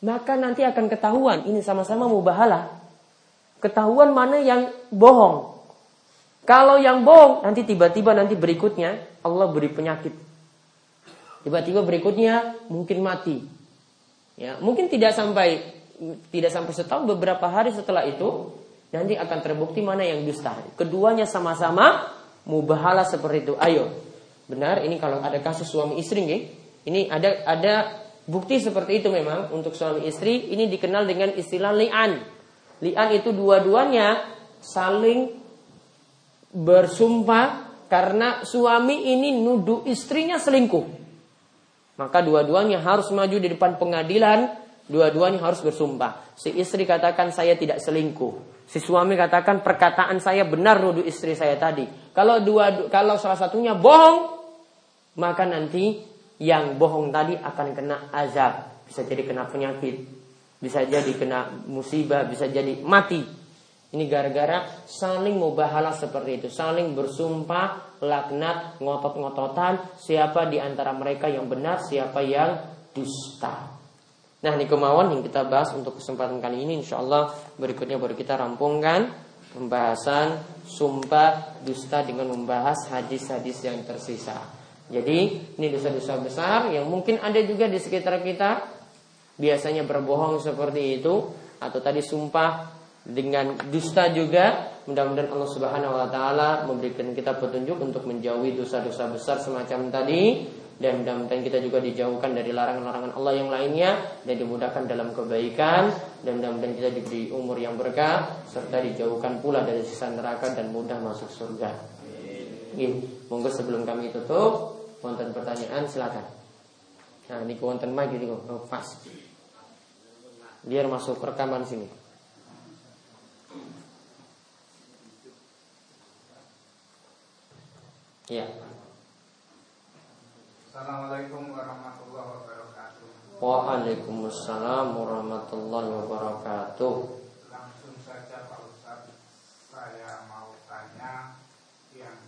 Maka nanti akan ketahuan ini sama-sama mubahala ketahuan mana yang bohong. Kalau yang bohong nanti tiba-tiba nanti berikutnya Allah beri penyakit. Tiba-tiba berikutnya mungkin mati. Ya, mungkin tidak sampai tidak sampai setahun beberapa hari setelah itu nanti akan terbukti mana yang dusta. Keduanya sama-sama mubahala seperti itu. Ayo. Benar ini kalau ada kasus suami istri nih, ini ada ada bukti seperti itu memang untuk suami istri ini dikenal dengan istilah li'an. Li'an itu dua-duanya saling bersumpah karena suami ini nuduh istrinya selingkuh. Maka dua-duanya harus maju di depan pengadilan, dua-duanya harus bersumpah. Si istri katakan saya tidak selingkuh. Si suami katakan perkataan saya benar nuduh istri saya tadi. Kalau dua kalau salah satunya bohong, maka nanti yang bohong tadi akan kena azab, bisa jadi kena penyakit, bisa jadi kena musibah, bisa jadi mati. Ini gara-gara saling mubahalah seperti itu, saling bersumpah, laknat, ngotot-ngototan, siapa di antara mereka yang benar, siapa yang dusta. Nah, ini kemauan yang kita bahas untuk kesempatan kali ini, insya Allah berikutnya baru kita rampungkan pembahasan sumpah dusta dengan membahas hadis-hadis yang tersisa. Jadi, ini dosa-dosa besar yang mungkin ada juga di sekitar kita, biasanya berbohong seperti itu. Atau tadi sumpah dengan dusta juga. Mudah-mudahan Allah Subhanahu wa taala memberikan kita petunjuk untuk menjauhi dosa-dosa besar semacam tadi dan mudah-mudahan kita juga dijauhkan dari larangan-larangan Allah yang lainnya dan dimudahkan dalam kebaikan dan mudah-mudahan kita diberi umur yang berkah serta dijauhkan pula dari sisa neraka dan mudah masuk surga. Ini, monggo sebelum kami tutup, wonten pertanyaan silakan. Nah, ini wonten mic ini oh, pas biar masuk rekaman sini. Ya. Assalamualaikum warahmatullahi wabarakatuh. Waalaikumsalam warahmatullahi wabarakatuh. Langsung saja Pak Ustaz, saya mau tanya yang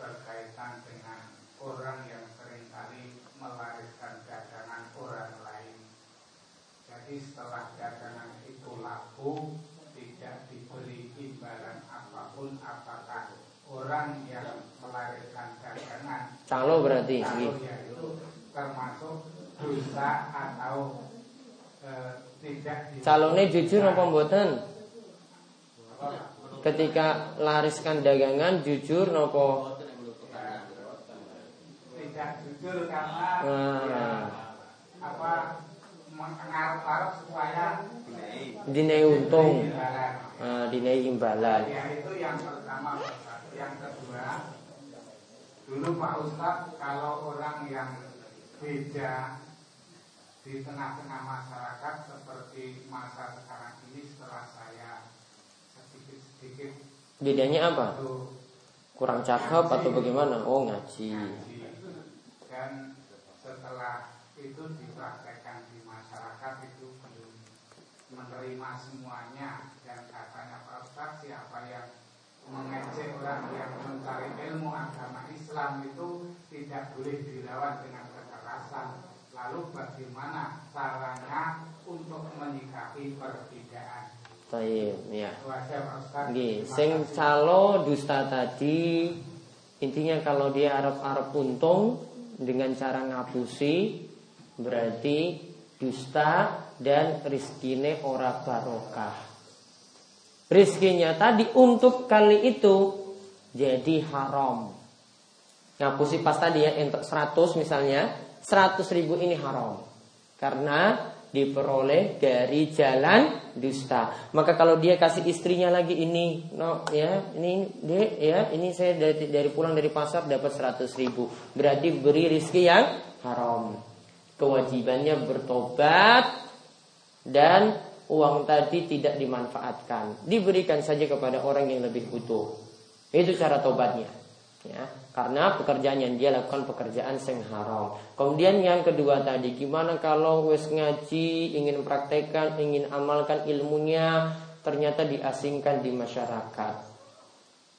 berkaitan dengan orang yang sering kali melarikan dagangan orang lain. Jadi setelah laku tidak diberi imbalan apa pun apakah orang yang melahirkan dagangan calo berarti calo ya itu termasuk dusta atau eh, tidak calonnya jujur apa mboten? Ketika lariskan dagangan jujur nopo tidak jujur karena Nah. ya, apa mengarap-arap supaya dinai untung. Nah, dinai imbalan. Ya itu yang pertama. Yang kedua Dulu Pak Ustadz kalau orang yang beda di tengah-tengah masyarakat seperti masa sekarang ini setelah saya sedikit-sedikit bedanya apa? kurang cakep atau bagaimana? Oh ngaji. Ngaji. Dan setelah itu dipraktekkan di masyarakat itu belum menerima semuanya. Dan katanya Pak siapa yang mengejek orang yang mencari ilmu agama Islam itu tidak boleh dilawan dengan kekerasan lalu bagaimana caranya untuk menyikapi perbedaan Taib, ya. Nggih, sing calo dusta tadi intinya kalau dia arep-arep untung dengan cara ngapusi berarti dusta dan rizkine ora barokah. Rizkinya tadi untuk kali itu jadi haram. Ngapusi pas tadi ya untuk 100 misalnya 100 ribu ini haram karena diperoleh dari jalan dusta. Maka kalau dia kasih istrinya lagi ini, no ya, ini dek ya, ini saya dari, dari pulang dari pasar dapat 100 ribu. Berarti beri rizki yang haram. Kewajibannya bertobat dan uang tadi tidak dimanfaatkan. Diberikan saja kepada orang yang lebih butuh. Itu cara tobatnya. Ya, karena pekerjaan yang dia lakukan pekerjaan sing haram. Kemudian yang kedua tadi, gimana kalau wes ngaji, ingin praktekkan, ingin amalkan ilmunya, ternyata diasingkan di masyarakat.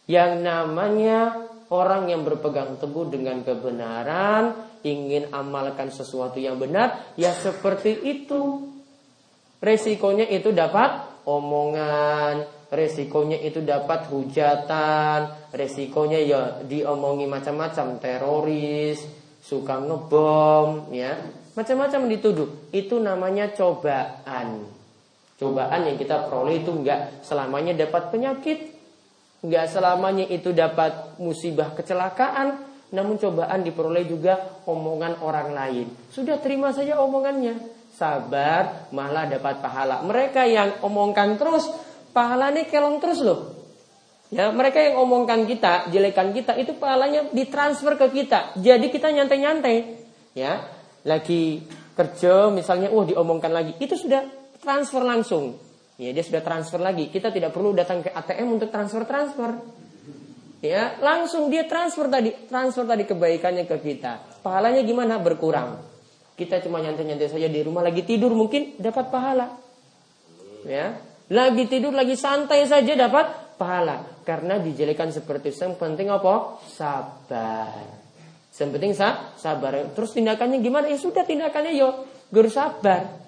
Yang namanya orang yang berpegang teguh dengan kebenaran, ingin amalkan sesuatu yang benar, ya seperti itu. Resikonya itu dapat omongan, resikonya itu dapat hujatan, resikonya ya diomongi macam-macam, teroris, suka ngebom, ya, macam-macam dituduh. Itu namanya cobaan. Cobaan yang kita peroleh itu enggak selamanya dapat penyakit, enggak selamanya itu dapat musibah kecelakaan, namun cobaan diperoleh juga omongan orang lain. Sudah terima saja omongannya. Sabar, malah dapat pahala. Mereka yang omongkan terus, pahalanya kelong terus loh. Ya, mereka yang omongkan kita, jelekan kita, itu pahalanya ditransfer ke kita. Jadi kita nyantai-nyantai. Ya, lagi kerja misalnya, wah diomongkan lagi, itu sudah transfer langsung. Ya, dia sudah transfer lagi. Kita tidak perlu datang ke ATM untuk transfer-transfer. Ya, langsung dia transfer tadi, transfer tadi kebaikannya ke kita. Pahalanya gimana? Berkurang. Kita cuma nyantai-nyantai saja di rumah lagi tidur mungkin dapat pahala. Ya, lagi tidur lagi santai saja dapat pahala karena dijelekan seperti itu. Yang penting apa? Sabar. Yang penting sa sabar. Terus tindakannya gimana? Ya sudah tindakannya yo gur sabar.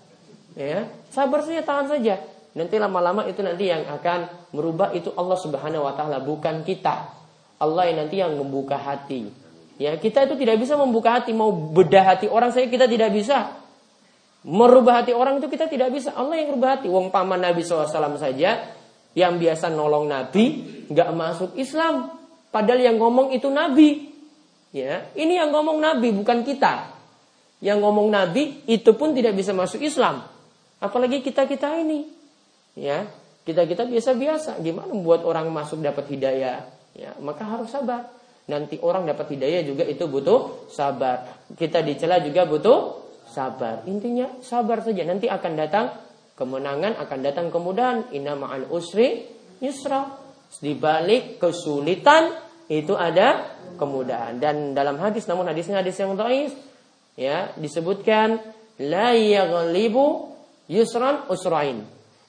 Ya, sabar saja tahan saja. Nanti lama-lama itu nanti yang akan merubah itu Allah Subhanahu wa taala bukan kita. Allah yang nanti yang membuka hati. Ya, kita itu tidak bisa membuka hati, mau bedah hati orang saya kita tidak bisa. Merubah hati orang itu kita tidak bisa. Allah yang merubah hati. Wong paman Nabi SAW saja yang biasa nolong Nabi nggak masuk Islam. Padahal yang ngomong itu Nabi. Ya, ini yang ngomong Nabi bukan kita. Yang ngomong Nabi itu pun tidak bisa masuk Islam. Apalagi kita kita ini. Ya, kita kita biasa-biasa. Gimana membuat orang masuk dapat hidayah? Ya, maka harus sabar. Nanti orang dapat hidayah juga itu butuh sabar. Kita dicela juga butuh sabar. Intinya sabar saja. Nanti akan datang kemenangan, akan datang kemudahan. Inna ma'al usri yusra. Di balik kesulitan itu ada kemudahan. Dan dalam hadis, namun hadisnya hadis yang dhaif, ya disebutkan la yaghlibu yusran usrain.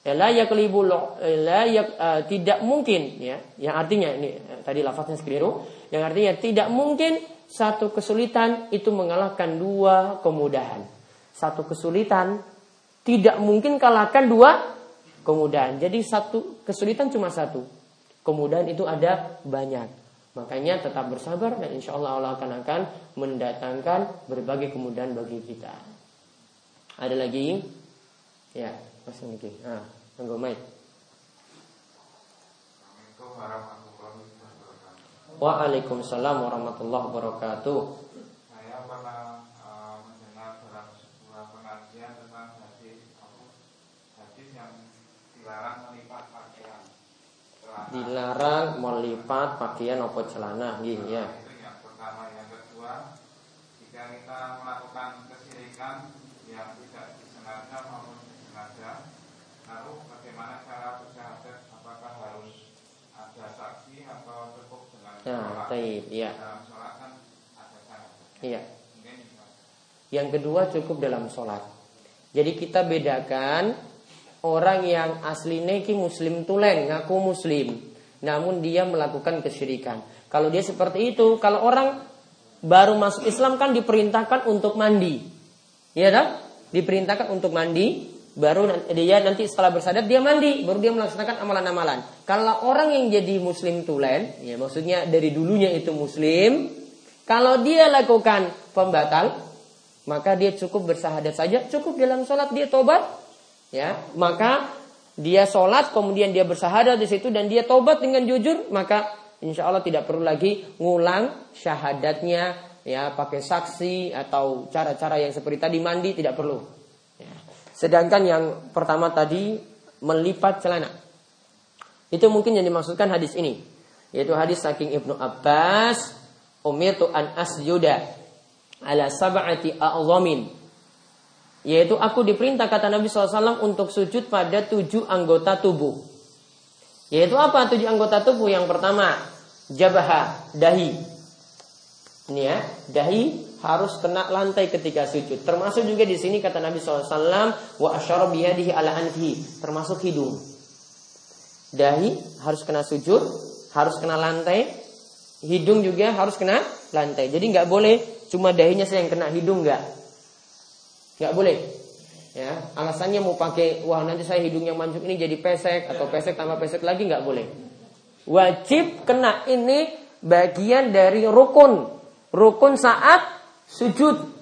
Ya, la yaghlibu la yak, uh, tidak mungkin ya. Yang artinya ini tadi lafaznya keliru. Yang artinya tidak mungkin satu kesulitan itu mengalahkan dua kemudahan. Satu kesulitan tidak mungkin kalahkan dua kemudahan. Jadi satu kesulitan cuma satu. Kemudahan itu ada banyak. Makanya tetap bersabar dan insya Allah Allah akan akan mendatangkan berbagai kemudahan bagi kita. Ada lagi? Ya, masih lagi. Ah, tunggu mic. Waalaikumsalam warahmatullahi wabarakatuh. Saya pernah uh, mendengar dalam sebuah pengajian tentang hadis hadis yang dilarang melipat pakaian. Celana. Dilarang melipat pakaian atau celana, gitu ya. Itu yang pertama, yang kedua, jika kita melakukan kesirikan yang tidak disengaja maupun disengaja, lalu bagaimana cara bersyahadat? Apakah harus ada saksi atau cukup dengan Nah, taib, ya. Dalam sholat kan ada syahadat. Iya. Yang kedua cukup dalam sholat. Jadi kita bedakan orang yang aslinya ki muslim tulen, ngaku muslim, namun dia melakukan kesyirikan. Kalau dia seperti itu, kalau orang baru masuk Islam kan diperintahkan untuk mandi, ya kan? Diperintahkan untuk mandi, baru dia nanti setelah bersadat dia mandi, baru dia melaksanakan amalan-amalan. Kalau orang yang jadi muslim tulen, ya maksudnya dari dulunya itu muslim, kalau dia lakukan pembatal, maka dia cukup bersahadat saja, cukup dalam sholat dia tobat, ya, maka dia sholat kemudian dia bersahadat di situ dan dia tobat dengan jujur, maka insya Allah tidak perlu lagi ngulang syahadatnya, ya, pakai saksi atau cara-cara yang seperti tadi mandi tidak perlu. Ya. Sedangkan yang pertama tadi melipat celana, itu mungkin yang dimaksudkan hadis ini, yaitu hadis saking Ibnu Abbas, umirtu an asjuda ala sab'ati a'zamin yaitu aku diperintah kata Nabi SAW untuk sujud pada tujuh anggota tubuh. Yaitu apa tujuh anggota tubuh? Yang pertama jabah dahi. Ini ya dahi harus kena lantai ketika sujud. Termasuk juga di sini kata Nabi SAW wa asyara biyadihi ala anfihi termasuk hidung. Dahi harus kena sujud harus kena lantai. Hidung juga harus kena lantai. Jadi nggak boleh cuma dahinya saya yang kena hidung nggak nggak boleh. Ya alasannya mau pakai wah nanti saya hidungnya mancung ini jadi pesek atau pesek tambah pesek lagi nggak boleh. Wajib kena ini bagian dari rukun. Rukun saat sujud.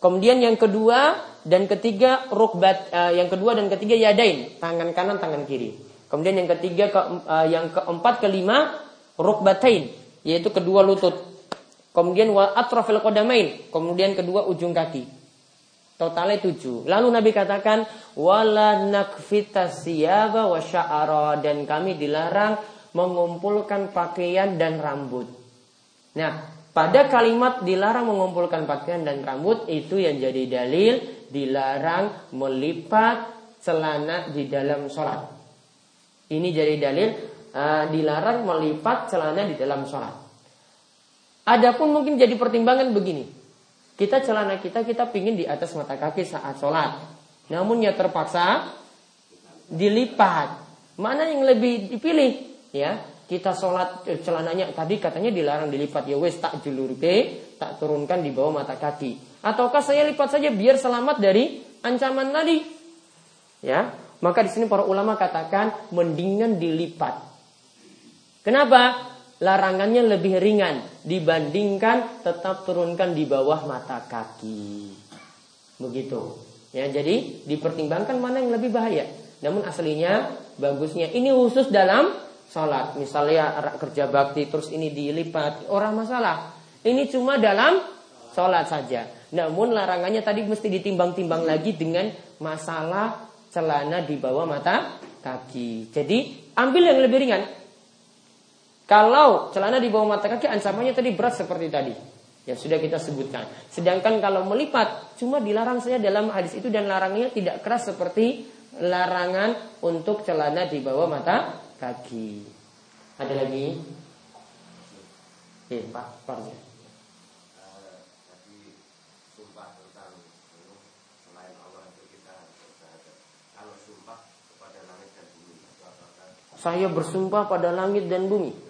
Kemudian yang kedua dan ketiga rukbat eh, yang kedua dan ketiga yadain. Tangan kanan tangan kiri. Kemudian yang ketiga ke, eh, yang keempat kelima rukbatain yaitu kedua lutut. Kemudian wa atrafil qadamain. Kemudian kedua ujung kaki Totalnya tujuh. Lalu Nabi katakan, wala nakfita siyaba wa sya'ara. Dan kami dilarang mengumpulkan pakaian dan rambut. Nah, pada kalimat dilarang mengumpulkan pakaian dan rambut, itu yang jadi dalil dilarang melipat celana di dalam sholat. Ini jadi dalil uh, dilarang melipat celana di dalam sholat. Adapun mungkin jadi pertimbangan begini. Kita celana kita kita pingin di atas mata kaki saat sholat. Namun ya terpaksa dilipat. Mana yang lebih dipilih? Ya, kita sholat eh, celananya tadi katanya dilarang dilipat ya wes tak julurke tak turunkan di bawah mata kaki. Ataukah saya lipat saja biar selamat dari ancaman tadi? Ya, maka di sini para ulama katakan mendingan dilipat. Kenapa? Larangannya lebih ringan dibandingkan tetap turunkan di bawah mata kaki. Begitu. Ya, jadi dipertimbangkan mana yang lebih bahaya. Namun aslinya bagusnya ini khusus dalam sholat. Misalnya kerja bakti terus ini dilipat, orang masalah. Ini cuma dalam sholat saja. Namun larangannya tadi mesti ditimbang-timbang lagi dengan masalah celana di bawah mata kaki. Jadi ambil yang lebih ringan. Kalau celana di bawah mata kaki ancamannya tadi berat seperti tadi. Ya sudah kita sebutkan. Sedangkan kalau melipat cuma dilarang saja dalam hadis itu dan larangannya tidak keras seperti larangan untuk celana di bawah mata kaki. Ada lagi? Eh, Pak, Pak. ya. Saya bersumpah pada langit dan bumi.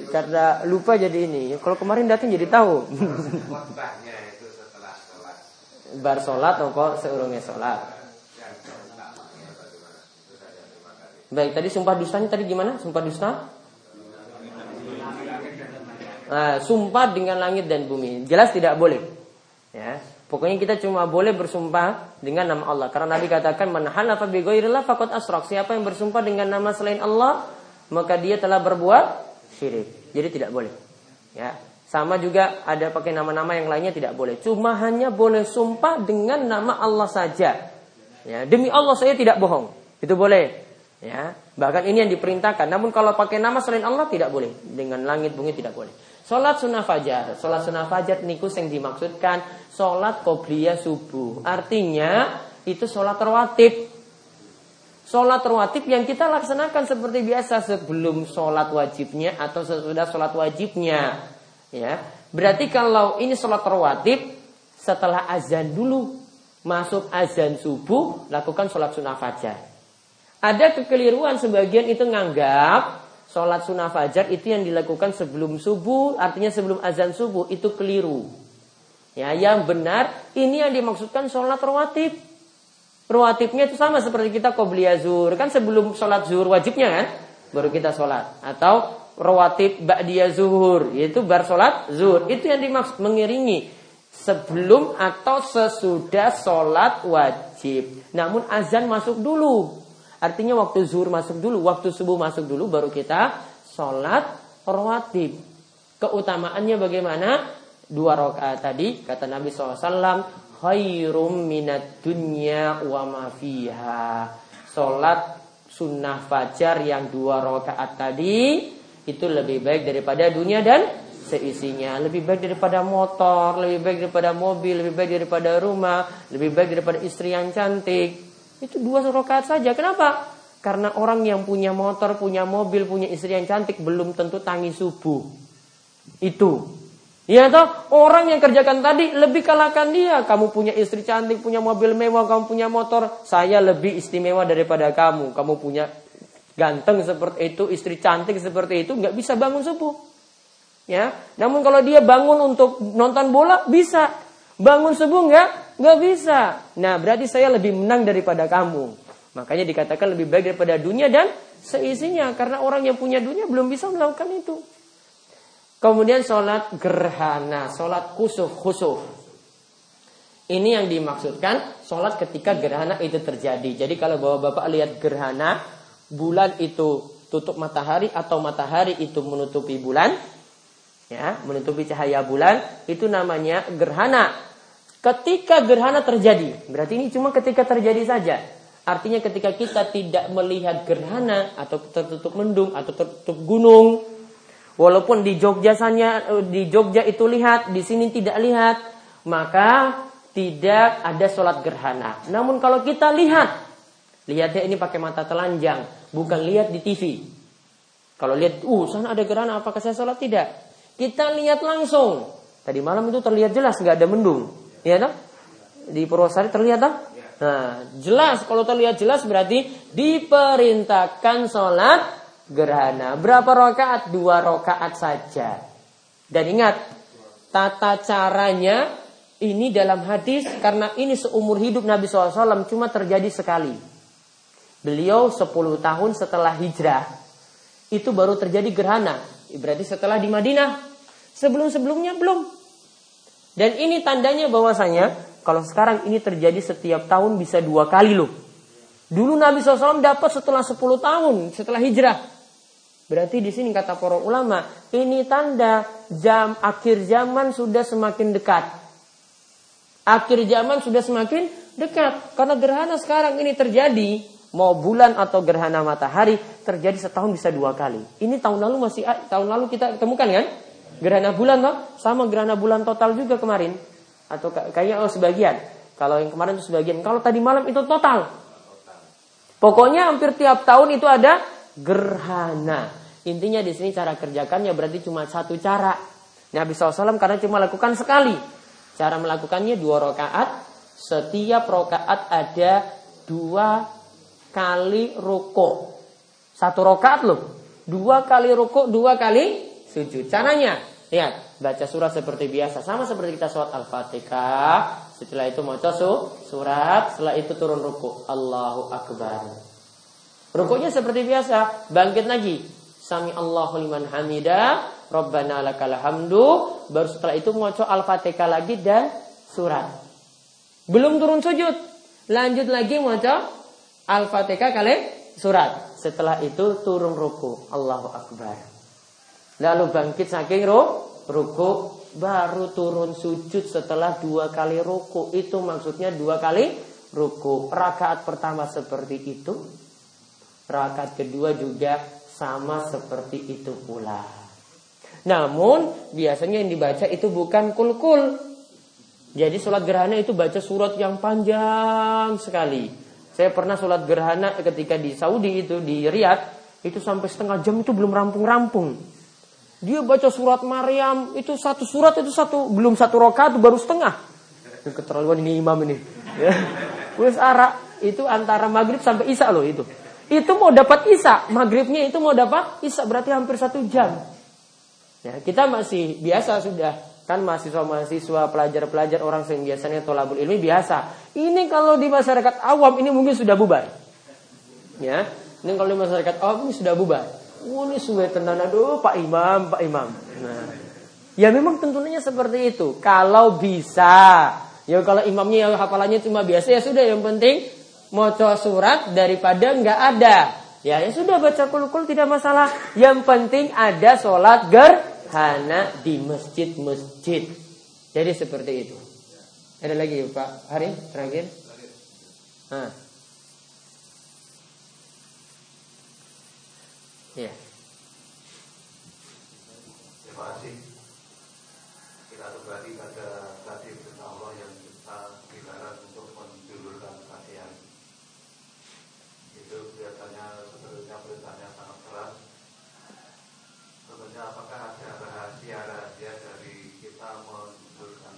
karena lupa jadi ini. Kalau kemarin datang jadi tahu. Bar sholat atau seurungnya sholat. kasih. Baik, tadi sumpah dustanya tadi gimana? Sumpah dusta? Nah, sumpah dengan langit dan bumi. Jelas tidak boleh. Ya. Pokoknya kita cuma boleh bersumpah dengan nama Allah. Karena Nabi katakan man halafa bi ghairillah faqad asrak. Siapa yang bersumpah dengan nama selain Allah, maka dia telah berbuat syirik. Jadi tidak boleh. Ya. Sama juga ada pakai nama-nama yang lainnya tidak boleh. Cuma hanya boleh sumpah dengan nama Allah saja. Ya, demi Allah saya tidak bohong. Itu boleh. Ya, bahkan ini yang diperintahkan. Namun kalau pakai nama selain Allah tidak boleh. Dengan langit bumi tidak boleh. Sholat sunnah fajar. Sholat sunnah fajar niku yang dimaksudkan sholat qobliyah subuh. Artinya itu sholat rawatib. Sholat rawatib yang kita laksanakan seperti biasa sebelum sholat wajibnya atau sesudah sholat wajibnya. Ya, berarti kalau ini sholat rawatib setelah azan dulu masuk azan subuh lakukan sholat sunnah fajar. Ada kekeliruan sebagian itu nganggap sholat sunnah fajar itu yang dilakukan sebelum subuh, artinya sebelum azan subuh itu keliru. Ya, yang benar ini yang dimaksudkan sholat rawatib. Rawatibnya itu sama seperti kita qobliyah zuhur. Kan sebelum sholat zuhur wajibnya kan? Baru kita sholat. Atau rawatib ba'diyah zuhur. Yaitu bar sholat zuhur. Itu yang dimaksud mengiringi. Sebelum atau sesudah sholat wajib. Namun azan masuk dulu. Artinya waktu zuhur masuk dulu. Waktu subuh masuk dulu. Baru kita sholat rawatib. Keutamaannya bagaimana? Dua rakaat tadi kata Nabi SAW khairum minat dunya wa ma fiha. Salat sunnah fajar yang dua rakaat tadi itu lebih baik daripada dunia dan seisinya. Lebih baik daripada motor, lebih baik daripada mobil, lebih baik daripada rumah, lebih baik daripada istri yang cantik. Itu dua rakaat saja. Kenapa? Karena orang yang punya motor, punya mobil, punya istri yang cantik belum tentu tangi subuh. Itu Ya toh, orang yang kerjakan tadi lebih kalahkan dia. Kamu punya istri cantik, punya mobil mewah, kamu punya motor. Saya lebih istimewa daripada kamu. Kamu punya ganteng seperti itu, istri cantik seperti itu, nggak bisa bangun subuh. Ya, namun kalau dia bangun untuk nonton bola bisa, bangun subuh nggak, nggak bisa. Nah, berarti saya lebih menang daripada kamu. Makanya dikatakan lebih baik daripada dunia dan seisinya, karena orang yang punya dunia belum bisa melakukan itu. Kemudian sholat gerhana, sholat kusuf khusuf. Ini yang dimaksudkan sholat ketika gerhana itu terjadi. Jadi kalau bapak-bapak lihat gerhana, bulan itu tutup matahari atau matahari itu menutupi bulan, ya menutupi cahaya bulan, itu namanya gerhana. Ketika gerhana terjadi, berarti ini cuma ketika terjadi saja. Artinya ketika kita tidak melihat gerhana atau tertutup mendung atau tertutup gunung, Walaupun di Jogja sanya, di Jogja itu lihat, di sini tidak lihat, maka tidak ada sholat gerhana. Namun kalau kita lihat, lihatnya ini pakai mata telanjang, bukan lihat di TV. Kalau lihat, uh sana ada gerhana, apakah saya sholat tidak? Kita lihat langsung. Tadi malam itu terlihat jelas, nggak ada mendung, ya tak? Di Purwosari terlihat tak? Nah, jelas kalau terlihat jelas berarti diperintahkan sholat gerhana. Berapa rokaat? Dua rokaat saja. Dan ingat, tata caranya ini dalam hadis karena ini seumur hidup Nabi SAW cuma terjadi sekali. Beliau 10 tahun setelah hijrah itu baru terjadi gerhana. Berarti setelah di Madinah. Sebelum-sebelumnya belum. Dan ini tandanya bahwasanya kalau sekarang ini terjadi setiap tahun bisa dua kali loh. Dulu Nabi SAW dapat setelah 10 tahun setelah hijrah. Berarti di sini kata para ulama, ini tanda jam akhir zaman sudah semakin dekat. Akhir zaman sudah semakin dekat karena gerhana sekarang ini terjadi mau bulan atau gerhana matahari terjadi setahun bisa dua kali. Ini tahun lalu masih tahun lalu kita temukan kan? Gerhana bulan toh sama gerhana bulan total juga kemarin atau kayaknya oh sebagian. Kalau yang kemarin itu sebagian. Kalau tadi malam itu total. Pokoknya hampir tiap tahun itu ada gerhana. Intinya di sini cara kerjakannya berarti cuma satu cara. Nabi SAW karena cuma lakukan sekali. Cara melakukannya dua rakaat. Setiap rakaat ada dua kali ruko. Satu rakaat loh. Dua kali ruko, dua kali sujud. Caranya, lihat, baca surat seperti biasa. Sama seperti kita sholat Al-Fatihah. Setelah itu mau surat. Setelah itu turun ruko. Allahu Akbar. Rukuknya seperti biasa. Bangkit lagi. Sami Allahu liman hamida. Rabbana lakal hamdu. Baru setelah itu mau Al-Fatihah lagi dan surat. Belum turun sujud. Lanjut lagi mau Al-Fatihah kali surat. Setelah itu turun ruku. Allahu Akbar. Lalu bangkit saking ruku. Baru turun sujud setelah dua kali ruku. Itu maksudnya dua kali ruku. Rakaat pertama seperti itu. Rakaat kedua juga sama seperti itu pula. Namun biasanya yang dibaca itu bukan kul-kul. Jadi sholat gerhana itu baca surat yang panjang sekali. Saya pernah sholat gerhana ketika di Saudi itu di Riyadh itu sampai setengah jam itu belum rampung-rampung. Dia baca surat Maryam itu satu surat itu satu belum satu rokaat baru setengah. Keterlaluan ini imam ini. Ya. Wes ara itu antara maghrib sampai isya loh itu. Itu mau dapat isya maghribnya itu mau dapat isya berarti hampir satu jam. Ya, kita masih biasa sudah Kan mahasiswa-mahasiswa, pelajar-pelajar orang yang biasanya tolabul ilmi biasa. Ini kalau di masyarakat awam ini mungkin sudah bubar. Ya, ini kalau di masyarakat awam ini sudah bubar. Oh, ini suwe tenan aduh Pak Imam, Pak Imam. Nah, ya memang tentunya seperti itu. Kalau bisa, ya kalau imamnya yang hafalannya cuma biasa ya sudah yang penting mau surat daripada nggak ada. Ya, ya sudah baca kulkul tidak masalah. Yang penting ada sholat ger hana di masjid-masjid. Jadi seperti itu. Ada lagi Pak Hari terakhir? Ya. Terima kasih. Kita kembali pada tadi Allah yang kita dilarang untuk menjulurkan kasihan. Itu biasanya sebetulnya perintahnya sangat keras. Sebenarnya apakah ada rahasia-rahasia dari kita menunjukkan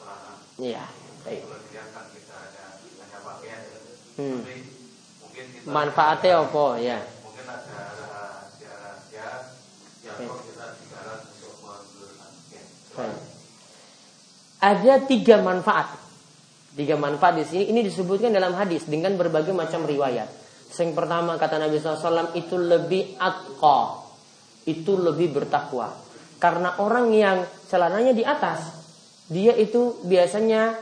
celana. Iya, baik. Hmm. Manfaatnya apa ya? Ada tiga manfaat. Tiga manfaat di sini ini disebutkan dalam hadis dengan berbagai macam riwayat. Yang pertama kata Nabi SAW itu lebih atqa, itu lebih bertakwa. Karena orang yang celananya di atas, dia itu biasanya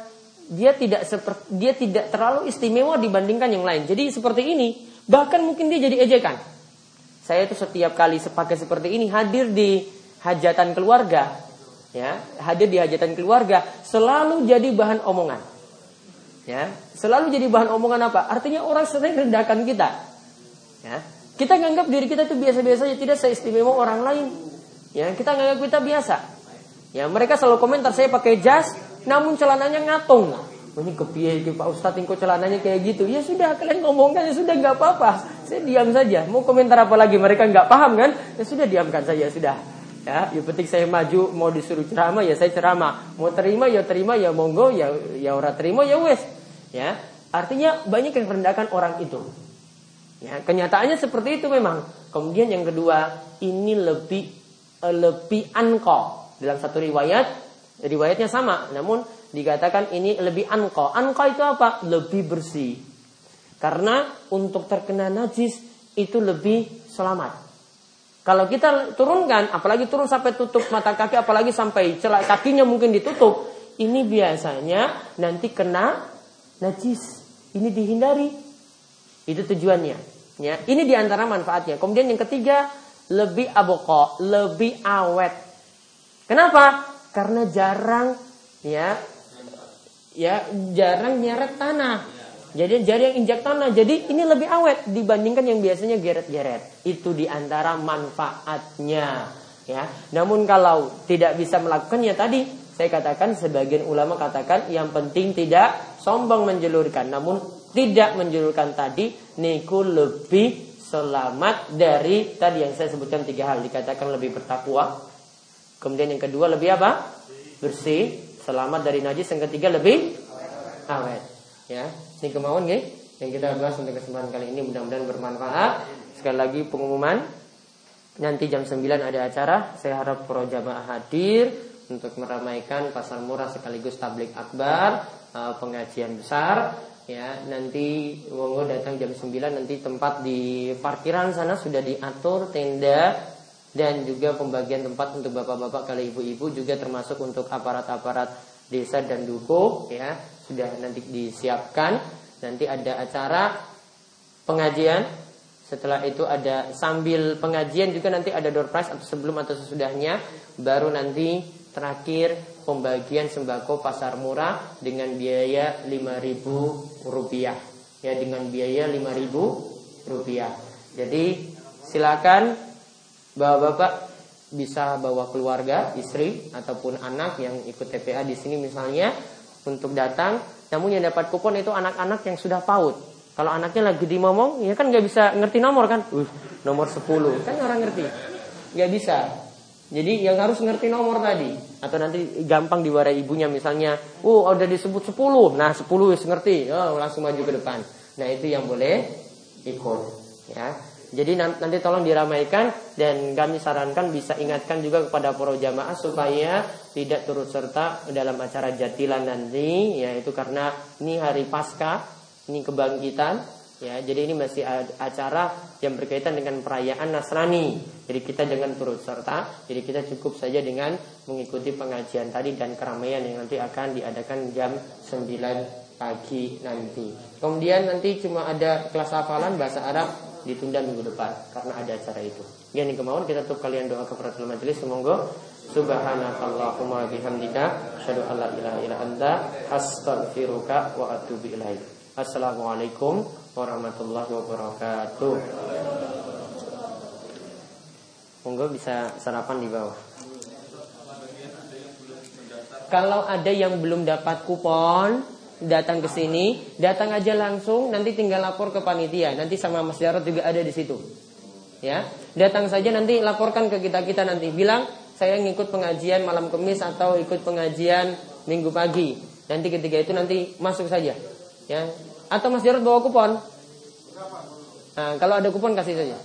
dia tidak seperti dia tidak terlalu istimewa dibandingkan yang lain. Jadi seperti ini, bahkan mungkin dia jadi ejekan. Saya itu setiap kali sepakai seperti ini hadir di hajatan keluarga, ya, hadir di hajatan keluarga selalu jadi bahan omongan. Ya, selalu jadi bahan omongan apa? Artinya orang sering rendahkan kita. Ya, kita nganggap diri kita itu biasa-biasa saja, tidak seistimewa orang lain. Ya, kita nggak kita biasa. Ya, mereka selalu komentar saya pakai jas, namun celananya ngatung. Ini kepiye ke Pak Ustadz kok celananya kayak gitu. Ya sudah kalian ngomongkan ya sudah nggak apa-apa. Saya diam saja. Mau komentar apa lagi mereka nggak paham kan? Ya sudah diamkan saja sudah. Ya, ya penting saya maju mau disuruh ceramah ya saya ceramah. Mau terima ya terima ya monggo ya ya ora terima ya wes. Ya. Artinya banyak yang merendahkan orang itu. Ya, kenyataannya seperti itu memang. Kemudian yang kedua, ini lebih lebih anko dalam satu riwayat riwayatnya sama namun dikatakan ini lebih anko anko itu apa? Lebih bersih. Karena untuk terkena najis itu lebih selamat. Kalau kita turunkan apalagi turun sampai tutup mata kaki apalagi sampai celak kakinya mungkin ditutup ini biasanya nanti kena najis. Ini dihindari. Itu tujuannya. Ya ini di antara manfaatnya. Kemudian yang ketiga lebih aboko, lebih awet. Kenapa? Karena jarang ya ya jarang nyeret tanah. Jadi jari yang injak tanah. Jadi ini lebih awet dibandingkan yang biasanya geret-geret. Itu di antara manfaatnya. Ya. Namun kalau tidak bisa melakukannya tadi, saya katakan sebagian ulama katakan yang penting tidak sombong menjelurkan. Namun tidak menjelurkan tadi, niku lebih selamat dari tadi yang saya sebutkan tiga hal dikatakan lebih bertakwa Kemudian yang kedua lebih apa? Bersih, selamat dari najis. Yang ketiga lebih awet. Ya, ini kemauan nih yang kita bahas untuk kesempatan kali ini mudah-mudahan bermanfaat. Sekali lagi pengumuman nanti jam 9 ada acara. Saya harap pro jamaah hadir untuk meramaikan pasar murah sekaligus tablik akbar, eh, pengajian besar ya nanti monggo datang jam 9 nanti tempat di parkiran sana sudah diatur tenda dan juga pembagian tempat untuk bapak-bapak kali ibu-ibu juga termasuk untuk aparat-aparat desa dan dukuh ya. Sudah nanti disiapkan. Nanti ada acara pengajian. Setelah itu ada sambil pengajian juga nanti ada door prize atau sebelum atau sesudahnya baru nanti terakhir pembagian sembako pasar murah dengan biaya 5000 rupiah. Ya dengan biaya 5000 rupiah. Jadi silakan bapak-bapak bisa bawa keluarga istri ataupun anak yang ikut TPA di sini misalnya untuk datang namun yang dapat kupon itu anak-anak yang sudah PAUD kalau anaknya lagi di momong ya kan nggak bisa ngerti nomor kan uh, nomor 10 kan orang ngerti nggak bisa jadi yang harus ngerti nomor tadi atau nanti gampang diwarai ibunya misalnya, oh udah disebut 10. Nah, 10 wis ngerti. Oh, langsung maju ke depan. Nah, itu yang boleh ikut ya. Jadi nanti tolong diramaikan dan kami sarankan bisa ingatkan juga kepada para jamaah supaya tidak turut serta dalam acara jatilan nanti yaitu karena ini hari pasca, ini kebangkitan Ya, jadi ini masih acara yang berkaitan dengan perayaan Nasrani. Jadi kita jangan turut serta. Jadi kita cukup saja dengan mengikuti pengajian tadi dan keramaian yang nanti akan diadakan jam 9 pagi nanti. Kemudian nanti cuma ada kelas hafalan bahasa Arab ditunda minggu depan karena ada acara itu. Yang kemauan kita tutup kalian doa kepada majelis semoga subhanakallahumma bihamdika asyhadu an la ilaha illa anta astaghfiruka wa atubu ilaik. Assalamualaikum warahmatullahi wabarakatuh. Monggo bisa sarapan di bawah. Kalau ada yang belum dapat kupon, datang ke sini, datang aja langsung, nanti tinggal lapor ke panitia. Nanti sama Mas Jarot juga ada di situ. Ya, datang saja nanti laporkan ke kita kita nanti. Bilang saya ngikut pengajian malam kemis atau ikut pengajian minggu pagi. Nanti ketika itu nanti masuk saja. Ya. Atau Mas Jarod bawa kupon? Nah, kalau ada kupon kasih saja.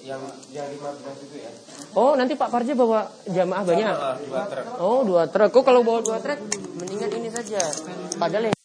Yang yang 15 itu ya. Oh, nanti Pak Parja bawa jamaah banyak. Dua truk. Oh, dua truk. Kok kalau bawa dua truk mendingan ini saja. Padahal yang